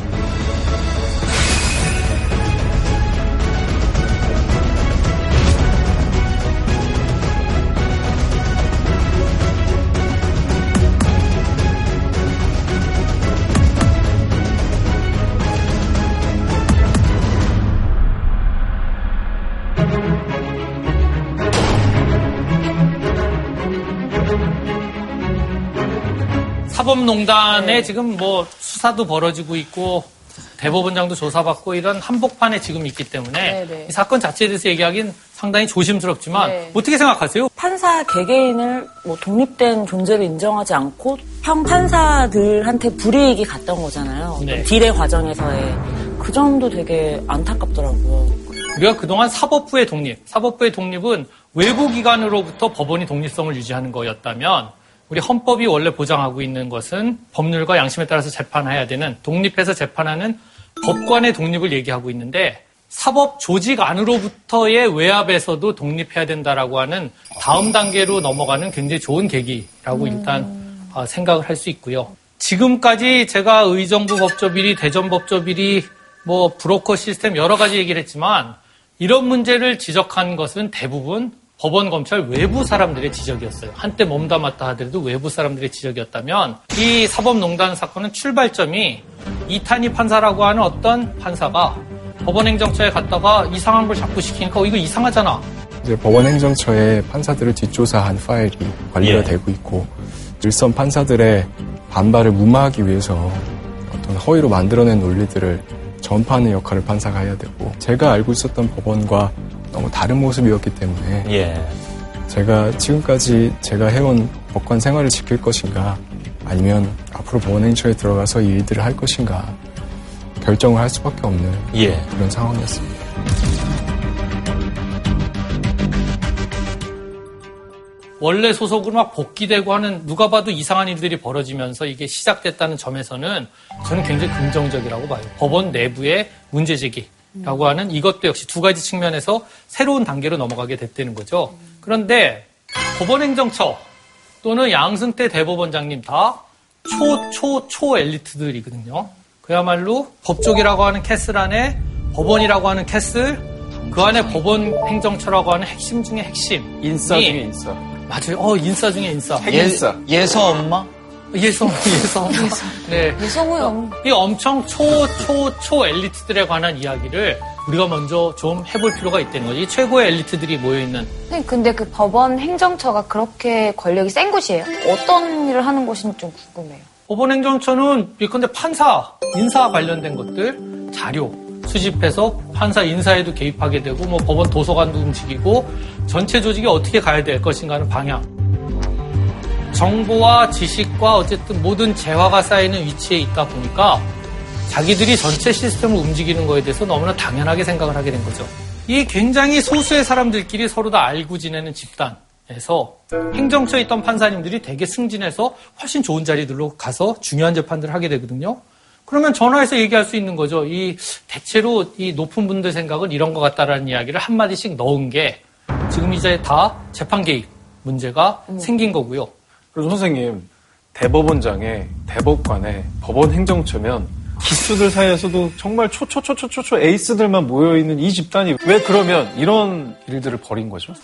사법농단에 지금 뭐 수사도 벌어지고 있고 대법원장도 조사받고 이런 한복판에 지금 있기 때문에 네, 네. 이 사건 자체에 대해서 얘기하긴 상당히 조심스럽지만 네. 어떻게 생각하세요? 판사 개개인을 뭐 독립된 존재로 인정하지 않고 형 판사들한테 불이익이 갔던 거잖아요. 네. 딜의 과정에서의 그 점도 되게 안타깝더라고요. 우리가 그동안 사법부의 독립, 사법부의 독립은 외부 기관으로부터 법원이 독립성을 유지하는 거였다면 우리 헌법이 원래 보장하고 있는 것은 법률과 양심에 따라서 재판해야 되는 독립해서 재판하는 법관의 독립을 얘기하고 있는데 사법 조직 안으로부터의 외압에서도 독립해야 된다라고 하는 다음 단계로 넘어가는 굉장히 좋은 계기라고 일단 어, 생각을 할 수 있고요. 지금까지 제가 의정부 법조 비리, 대전 법조 비리, 뭐 브로커 시스템 여러 가지 얘기를 했지만 이런 문제를 지적한 것은 대부분 법원, 검찰 외부 사람들의 지적이었어요. 한때 몸담았다 하더라도 외부 사람들의 지적이었다면 이 사법농단 사건은 출발점이 이탄희 판사라고 하는 어떤 판사가 법원행정처에 갔다가 이상한 걸 자꾸 시키니까 어, 이거 이상하잖아. 이제 법원 행정처에 판사들을 뒷조사한 파일이 관리가 예. 되고 있고 일선 판사들의 반발을 무마하기 위해서 어떤 허위로 만들어낸 논리들을 전파하는 역할을 판사가 해야 되고 제가 알고 있었던 법원과 너무 다른 모습이었기 때문에 예. 제가 지금까지 제가 해온 법관 생활을 지킬 것인가 아니면 앞으로 법원 행정처에 들어가서 이 일들을 할 것인가 결정을 할 수밖에 없는 예. 그런 상황이었습니다. 원래 소속으로 막 복귀되고 하는 누가 봐도 이상한 일들이 벌어지면서 이게 시작됐다는 점에서는 저는 굉장히 긍정적이라고 봐요. 법원 내부의 문제 제기 라고 하는 이것도 역시 두 가지 측면에서 새로운 단계로 넘어가게 됐다는 거죠. 그런데 법원행정처 또는 양승태 대법원장님 다 초, 초, 초 엘리트들이거든요. 그야말로 법조계라고 하는 castle 안에 법원이라고 하는 castle, 그 안에 법원 행정처라고 하는 핵심 중에 핵심. 인싸 이- 중에 인싸. 맞아요. 어, 인싸 중에 인싸. 핵인싸. 예서 엄마? 예서, [laughs] 예서. 네. 예서고요. 이 엄청 초, 초, 초 엘리트들에 관한 이야기를 우리가 먼저 좀 해볼 필요가 있다는 거지. 이 최고의 엘리트들이 모여있는. 선생님, 근데 그 법원 행정처가 그렇게 권력이 센 곳이에요? 어떤 일을 하는 곳인지 좀 궁금해요. 법원 행정처는 예컨대 판사, 인사 관련된 것들, 자료 수집해서 판사 인사에도 개입하게 되고, 뭐 법원 도서관도 움직이고, 전체 조직이 어떻게 가야 될 것인가 하는 방향. 정보와 지식과 어쨌든 모든 재화가 쌓이는 위치에 있다 보니까 자기들이 전체 시스템을 움직이는 거에 대해서 너무나 당연하게 생각을 하게 된 거죠. 이 굉장히 소수의 사람들끼리 서로 다 알고 지내는 집단에서 행정처에 있던 판사님들이 되게 승진해서 훨씬 좋은 자리들로 가서 중요한 재판들을 하게 되거든요. 그러면 전화해서 얘기할 수 있는 거죠. 이 대체로 이 높은 분들 생각은 이런 것 같다라는 이야기를 한마디씩 넣은 게 지금 이제 다 재판 개입 문제가 생긴 거고요. 그래서 선생님 대법원장에 대법관에 법원 행정처면 기수들 사이에서도 정말 초초초초초초 에이스들만 모여있는 이 집단이 왜 그러면 이런 일들을 벌인 거죠?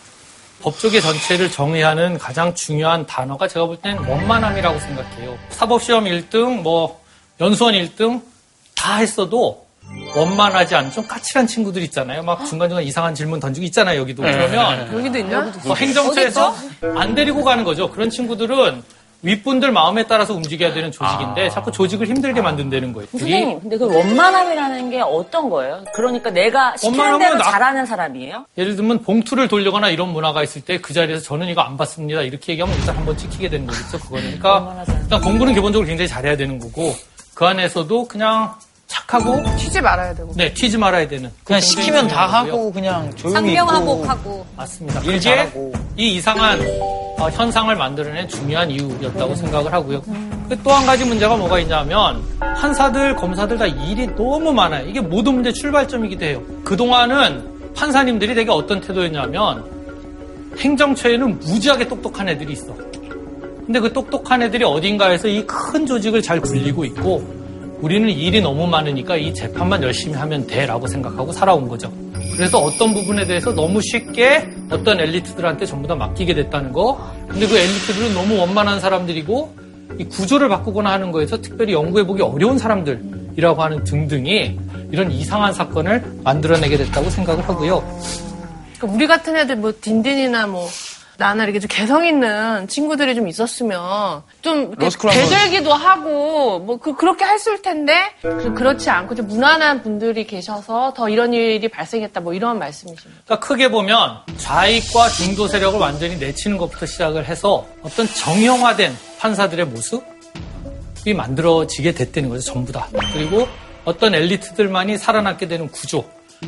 법조계 전체를 정의하는 가장 중요한 단어가 제가 볼 때는 원만함이라고 생각해요. 사법시험 1등, 뭐 연수원 1등 다 했어도 원만하지 않은 좀 까칠한 친구들 있잖아요. 막 중간중간 이상한 질문 던지고 있잖아요, 여기도. 그러면 여기도 있나? 뭐 행정처에서 안 데리고 가는 거죠. 그런 친구들은 윗분들 마음에 따라서 움직여야 되는 조직인데 자꾸 조직을 힘들게 만든다는 거예요. 선생님, 근데 그 원만함이라는 게 어떤 거예요? 그러니까 내가 시키는 대로 나- 잘하는 사람이에요? 예를 들면 봉투를 돌리거나 이런 문화가 있을 때 그 자리에서 저는 이거 안 받습니다. 이렇게 얘기하면 일단 한번 찍히게 되는 거겠죠. 그거는. 그러니까 일단 공부는 기본적으로 굉장히 잘해야 되는 거고 그 안에서도 그냥 착하고 튀지 말아야 되고. 네, 튀지 말아야 되는. 그냥 굉장히 시키면 다. 하고 그냥 조용히 있고. 상명하복하고. 맞습니다. 일 그게 잘하고. 이 이상한 어, 현상을 만들어낸 중요한 이유였다고 생각을 하고요. 또 한 가지 문제가 뭐가 있냐면 판사들, 검사들 다 일이 너무 많아요. 이게 모든 문제 출발점이기도 해요. 그동안은 판사님들이 되게 어떤 태도였냐면 행정처에는 무지하게 똑똑한 애들이 있어. 근데 그 똑똑한 애들이 어딘가에서 이 큰 조직을 잘 굴리고 있고 우리는 일이 너무 많으니까 이 재판만 열심히 하면 돼라고 생각하고 살아온 거죠. 그래서 어떤 부분에 대해서 너무 쉽게 어떤 엘리트들한테 전부 다 맡기게 됐다는 거. 근데 그 엘리트들은 너무 원만한 사람들이고 이 구조를 바꾸거나 하는 거에서 특별히 연구해보기 어려운 사람들이라고 하는 등등이 이런 이상한 사건을 만들어내게 됐다고 생각을 하고요. 그러니까 우리 같은 애들 뭐 딘딘이나 뭐 나나 이렇게 좀 개성 있는 친구들이 좀 있었으면 좀 대들기도 하고 뭐 그, 그렇게 했을 텐데 그, 그렇지 않고 좀 무난한 분들이 계셔서 더 이런 일이 발생했다 뭐 이런 말씀이십니다. 그러니까 크게 보면 좌익과 중도 세력을 완전히 내치는 것부터 시작을 해서 어떤 정형화된 판사들의 모습이 만들어지게 됐다는 거죠, 전부 다. 그리고 어떤 엘리트들만이 살아남게 되는 구조.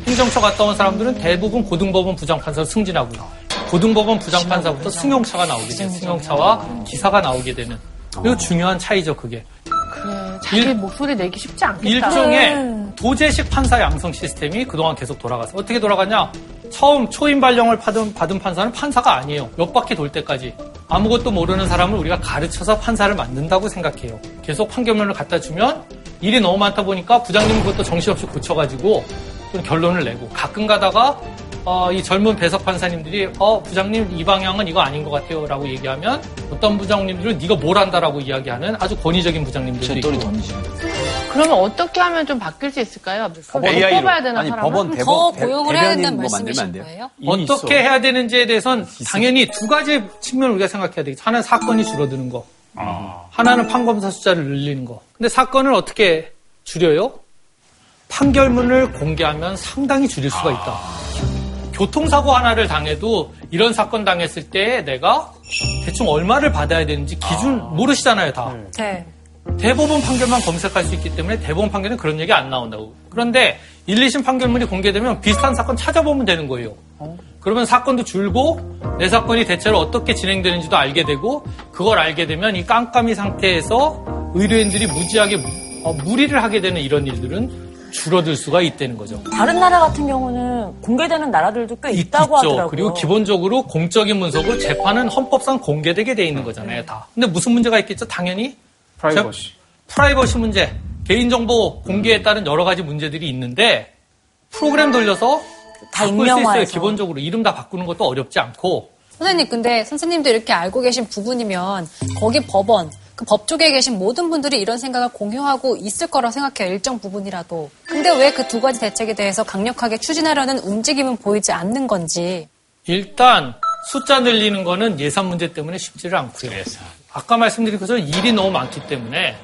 행정처 갔다 온 사람들은 대부분 고등법원 부장판사로 승진하고요. 고등법원 부장판사부터 승용차가 나오게 돼요. 승용차와 기사가 나오게 되는. 그리고 중요한 차이죠, 그게. 그래, 자기 목소리 내기 쉽지 않겠다. 일종의 도제식 판사 양성 시스템이 그동안 계속 돌아갔어요. 어떻게 돌아갔냐? 처음 초임 발령을 받은, 받은 판사는 판사가 아니에요. 몇 바퀴 돌 때까지. 아무것도 모르는 사람을 우리가 가르쳐서 판사를 만든다고 생각해요. 계속 판결문을 갖다 주면 일이 너무 많다 보니까 부장님 그것도 정신없이 고쳐가지고 좀 결론을 내고 가끔 가다가 어, 이 젊은 배석 판사님들이 어 부장님 이 방향은 이거 아닌 것 같아요라고 얘기하면 어떤 부장님들은 네가 뭘 한다라고 이야기하는 아주 권위적인 부장님들도 있고 그러면 어떻게 하면 좀 바뀔 수 있을까요? 뭐 뽑아야 되나 사람은? 더 고용을 해야 된다는 말씀이신 거예요? 어떻게 해야 되는지에 대해선 당연히 두 가지 측면을 우리가 생각해야 되겠죠. 하나는 사건이 줄어드는 거. 하나는 판검사 숫자를 늘리는 거. 근데 사건을 어떻게 줄여요? 판결문을 공개하면 상당히 줄일 수가 있다. 교통사고 하나를 당해도 이런 사건 당했을 때 내가 대충 얼마를 받아야 되는지 기준 모르시잖아요, 다. 네. 대법원 판결만 검색할 수 있기 때문에 대법원 판결은 그런 얘기 안 나온다고. 그런데 1, 2심 판결문이 공개되면 비슷한 사건 찾아보면 되는 거예요. 그러면 사건도 줄고 내 사건이 대체로 어떻게 진행되는지도 알게 되고 그걸 알게 되면 이 깜깜이 상태에서 의뢰인들이 무지하게 무- 어, 무리를 하게 되는 이런 일들은 줄어들 수가 있다는 거죠. 다른 나라 같은 경우는 공개되는 나라들도 꽤 있다고 있죠. 하더라고요. 그리고 기본적으로 공적인 문서고 재판은 헌법상 공개되게 돼 있는 거잖아요, 다. 근데 무슨 문제가 있겠죠? 당연히 프라이버시. 프라이버시 문제, 개인정보 공개에 따른 여러 가지 문제들이 있는데 프로그램 돌려서 다 바꿀 수 있어요. 기본적으로 이름 다 바꾸는 것도 어렵지 않고 선생님, 근데 선생님도 이렇게 알고 계신 부분이면 거기 법원, 그 법조계에 계신 모든 분들이 이런 생각을 공유하고 있을 거라고 생각해요. 일정 부분이라도. 근데 왜 그 두 가지 대책에 대해서 강력하게 추진하려는 움직임은 보이지 않는 건지. 일단 숫자 늘리는 거는 예산 문제 때문에 쉽지를 않고요. 아까 말씀드린 것처럼 일이 너무 많기 때문에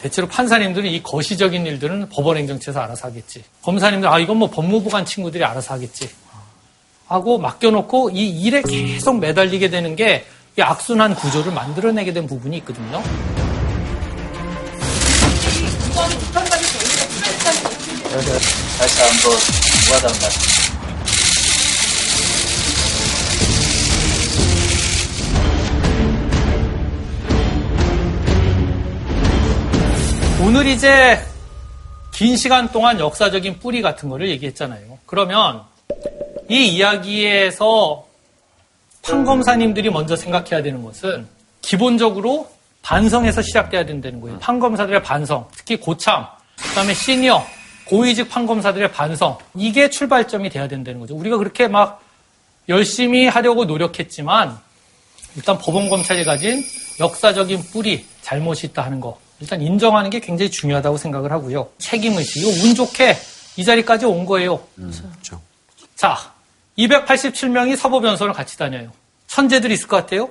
대체로 판사님들은 이 거시적인 일들은 법원 행정처에서 알아서 하겠지. 검사님들 아 이건 뭐 법무부 간 친구들이 알아서 하겠지. 하고 맡겨놓고 이 일에 계속 매달리게 되는 게 이 악순환 구조를 만들어내게 된 부분이 있거든요. 다시 한번 무하다는 말. 오늘 이제 긴 시간 동안 역사적인 뿌리 같은 거를 얘기했잖아요. 그러면 이 이야기에서 판검사님들이 먼저 생각해야 되는 것은 기본적으로 반성에서 시작돼야 된다는 거예요. 판검사들의 반성, 특히 고참, 그다음에 시니어, 고위직 판검사들의 반성, 이게 출발점이 돼야 된다는 거죠. 우리가 그렇게 막 열심히 하려고 노력했지만 일단 법원 검찰이 가진 역사적인 뿌리, 잘못이 있다 하는 거 일단 인정하는 게 굉장히 중요하다고 생각을 하고요. 책임의식, 이거 운 좋게 이 자리까지 온 거예요. 자, 287명이 사법연수원을 같이 다녀요. 천재들이 있을 것 같아요?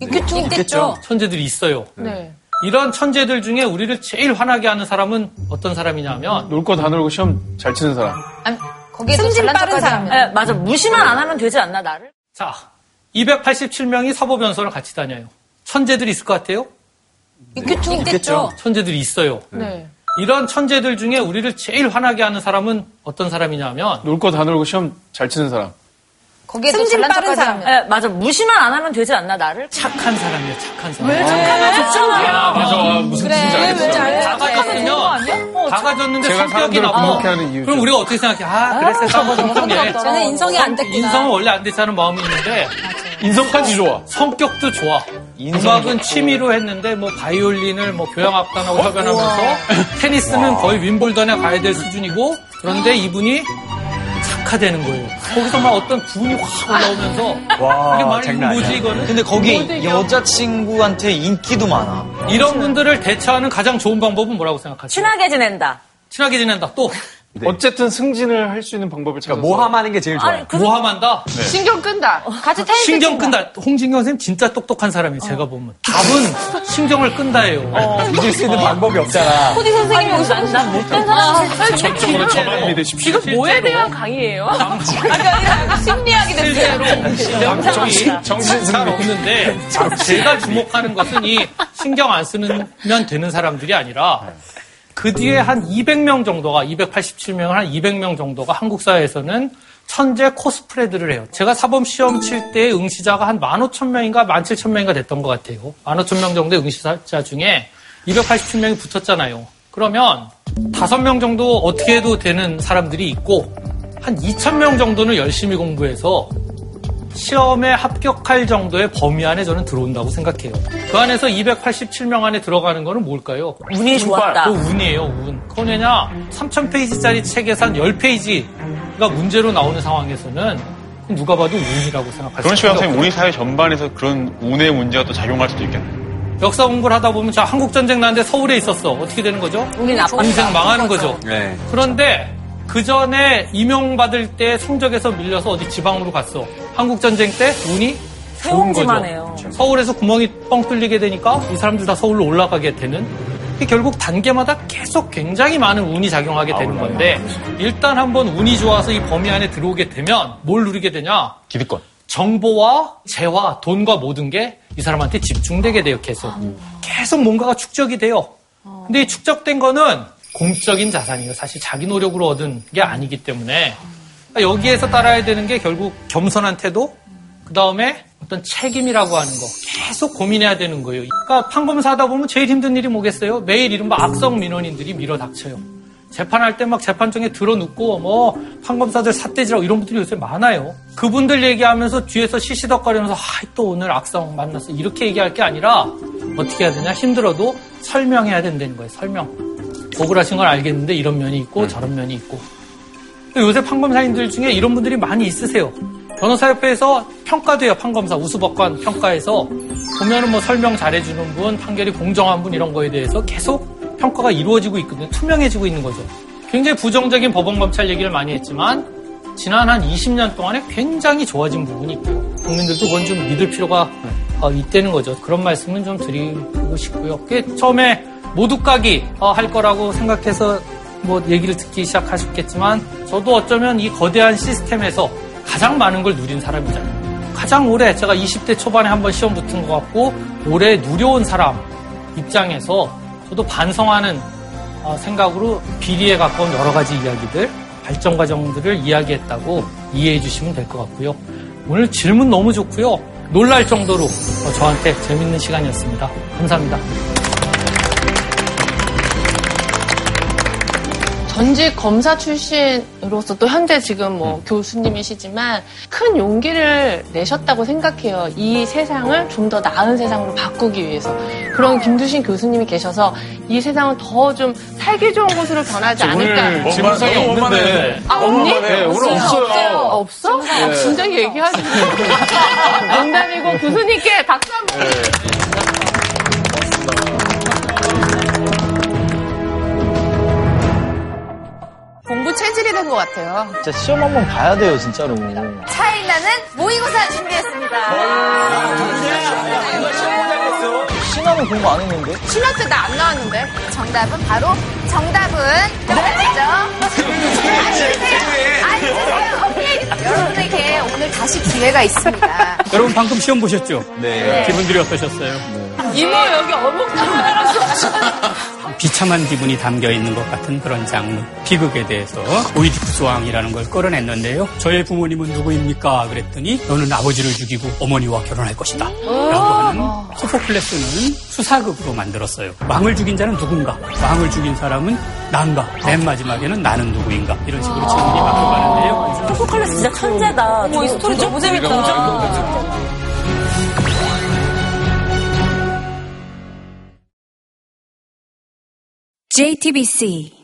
있겠죠. 있겠죠. 천재들이 있어요. 네. 이런 천재들 중에 우리를 제일 화나게 하는 사람은 어떤 사람이냐면 놀 거 다 놀고 시험 잘 치는 사람. 아니, 거기에서 승진 잘난 빠른 사람. 예, 맞아. 무시만 안 하면 되지 않나, 나를? 자, 287명이 사법연수원을 같이 다녀요. 천재들이 있을 것 같아요? 있겠죠. 있겠죠. 천재들이 있어요. 네. 이런 천재들 중에 우리를 제일 화나게 하는 사람은 어떤 사람이냐면 놀 거 다 놀고 시험 잘 치는 사람. 거기에서 승진 잘난 빠른 사람. 예, 맞아. 무시만 안 하면 되지 않나, 나를? 착한 사람이에요, 착한 사람. 왜 착하면 좋잖아. 아, 맞아. 무슨 그래, 뜻인지 알겠어. 다 가졌으면, 다 가졌는데 제가 성격이 나빠. 그럼 우리가 어떻게 생각해? 아, 그래, 세상 성격이. 저는 인성이 안 됐구나. 인성은 원래 안 됐다는 마음이 있는데, 인성까지 좋아. 성격도 좋아. 음악은 취미로 했는데 뭐 바이올린을 뭐 교향악단하고 협연하면서 테니스는 거의 윈블던에 가야 될 수준이고 그런데 이분이 착화되는 거예요. 거기서 막 어떤 분이 확 올라오면서 이게 말이 뭐지 이거는? 근데 거기 뭐지, 여자친구한테 인기도 많아. 이런 분들을 대처하는 가장 좋은 방법은 뭐라고 생각하세요? 친하게 지낸다. 친하게 지낸다. 또 어쨌든 승진을 할 수 있는 방법을 찾아서 모함하는 게 제일 좋아요. 모함한다. 신경 끈다. 같이 테니스 신경 친다. 끈다. 홍진경 선생님 진짜 똑똑한 사람이에요. 제가 보면 답은 신경을 끈다예요. 잊을 수 있는 방법이 없잖아. 코디 선생님이 여기서 난 못된 사람 전적으로 저만 믿으십시오. 지금 뭐에 대한 강의예요? 아까 심리학이 됐어요. 정신, 정신 잘 없는데 제가 주목하는 것은 이 신경 안 쓰면 되는 사람들이 아니라 그 뒤에 한 200명 정도가 287명 한 200명 정도가 한국 사회에서는 천재 코스프레들을 해요. 제가 사범 시험 칠 때 응시자가 한 15,000명인가 17,000명인가 됐던 것 같아요. 15,000명 정도의 응시자 중에 287명이 붙었잖아요. 그러면 5명 정도 어떻게 해도 되는 사람들이 있고 한 2,000명 정도는 열심히 공부해서 시험에 합격할 정도의 범위 안에 저는 들어온다고 생각해요. 그 안에서 287명 안에 들어가는 거는 뭘까요? 운이 좋았다. 그 운이에요, 운. 그건 왜냐, 3,000페이지짜리 책에서 한 10페이지가 문제로 나오는 상황에서는 누가 봐도 운이라고 생각할 그런 수 식으로 있어요. 선생님 우리 사회 전반에서 그런 운의 문제가 또 작용할 수도 있겠네요. 역사 공부를 하다 보면 자 한국 전쟁 나는데 서울에 있었어 어떻게 되는 거죠? 인생 망하는 거죠. 네. 그런데 그 전에 임용받을 때 성적에서 밀려서 어디 지방으로 갔어. 한국 전쟁 때 운이 좋은 거죠. 해요. 서울에서 구멍이 뻥 뚫리게 되니까 이 사람들 다 서울로 올라가게 되는. 이게 결국 단계마다 계속 굉장히 많은 운이 작용하게 되는 건데 일단 한번 운이 좋아서 이 범위 안에 들어오게 되면 뭘 누리게 되냐? 기득권. 정보와 재화, 돈과 모든 게 이 사람한테 집중되게 돼요, 계속. 계속 뭔가가 축적이 돼요. 근데 이 축적된 거는 공적인 자산이에요. 사실 자기 노력으로 얻은 게 아니기 때문에 그러니까 여기에서 따라야 되는 게 결국 겸손한 태도, 그 다음에 어떤 책임이라고 하는 거 계속 고민해야 되는 거예요. 그러니까 판검사 하다 보면 제일 힘든 일이 뭐겠어요? 매일 이른바 악성 민원인들이 밀어닥쳐요. 재판할 때 막 재판정에 들어눕고 뭐 판검사들 삿대질하고 이런 분들이 요새 많아요. 그분들 얘기하면서 뒤에서 시시덕거리면서 아, 또 오늘 악성 만났어 이렇게 얘기할 게 아니라 어떻게 해야 되냐 힘들어도 설명해야 된다는 거예요. 설명. 억울하신 걸 알겠는데 이런 면이 있고 저런 면이 있고 요새 판검사님들 중에 이런 분들이 많이 있으세요. 변호사협회에서 평가돼요. 판검사 우수법관 평가에서 보면은 뭐 설명 잘해주는 분, 판결이 공정한 분 이런 거에 대해서 계속 평가가 이루어지고 있거든요. 투명해지고 있는 거죠. 굉장히 부정적인 법원 검찰 얘기를 많이 했지만 지난 한 20년 동안에 굉장히 좋아진 부분이 있고요. 국민들도 그건 좀 믿을 필요가 어, 있다는 거죠. 그런 말씀은 좀 드리고 싶고요. 처음에 모두 까기 어, 할 거라고 생각해서 뭐 얘기를 듣기 시작하셨겠지만 저도 어쩌면 이 거대한 시스템에서 가장 많은 걸 누린 사람이잖아요. 가장 오래 제가 20대 초반에 한번 시험 붙은 것 같고 오래 누려온 사람 입장에서 저도 반성하는 어, 생각으로 비리에 가까운 여러 가지 이야기들 발전 과정들을 이야기했다고 이해해 주시면 될 것 같고요. 오늘 질문 너무 좋고요. 놀랄 정도로 어, 저한테 재밌는 시간이었습니다. 감사합니다. 전직 검사 출신으로서 또 현재 지금 뭐 교수님이시지만 큰 용기를 내셨다고 생각해요. 이 세상을 좀 더 나은 세상으로 바꾸기 위해서. 그런 김두신 교수님이 계셔서 이 세상은 더 좀 살기 좋은 곳으로 변하지 않을까. 질문상이 없는데. 아, 없니? 네, 오늘 없어요. 없어? 네. 진작 얘기하지. 농담이고 교수님께 박수 한 번. 공 것 같아요. 진짜 시험 한번 봐야 돼요, 진짜로. 차이나는 모의고사 준비했습니다. 신화는 공부 안 했는데? 신화 때 나 안 나왔는데. 정답은 바로 정답은? 아니, 여러분에게 오늘 다시 기회가 있습니다. 여러분 방금 시험 보셨죠? 네. 기분들이 어떠셨어요? 이모 여기 어묵 담아놨어. [laughs] 비참한 기분이 담겨 있는 것 같은 그런 장르 비극에 대해서 오이디푸스 왕이라는 걸 끌어냈는데요. 저의 부모님은 누구입니까? 그랬더니 너는 아버지를 죽이고 어머니와 결혼할 것이다. 라고 하는 소포클레스는 수사극으로 만들었어요. 왕을 죽인 자는 누군가? 왕을 죽인 사람은 난가? 맨 마지막에는 나는 누구인가? 이런 식으로 질문이 바뀌어가는데요. 소포클레스 진짜 천재다. 어머, 이 스토리 너무 재밌다. JTBC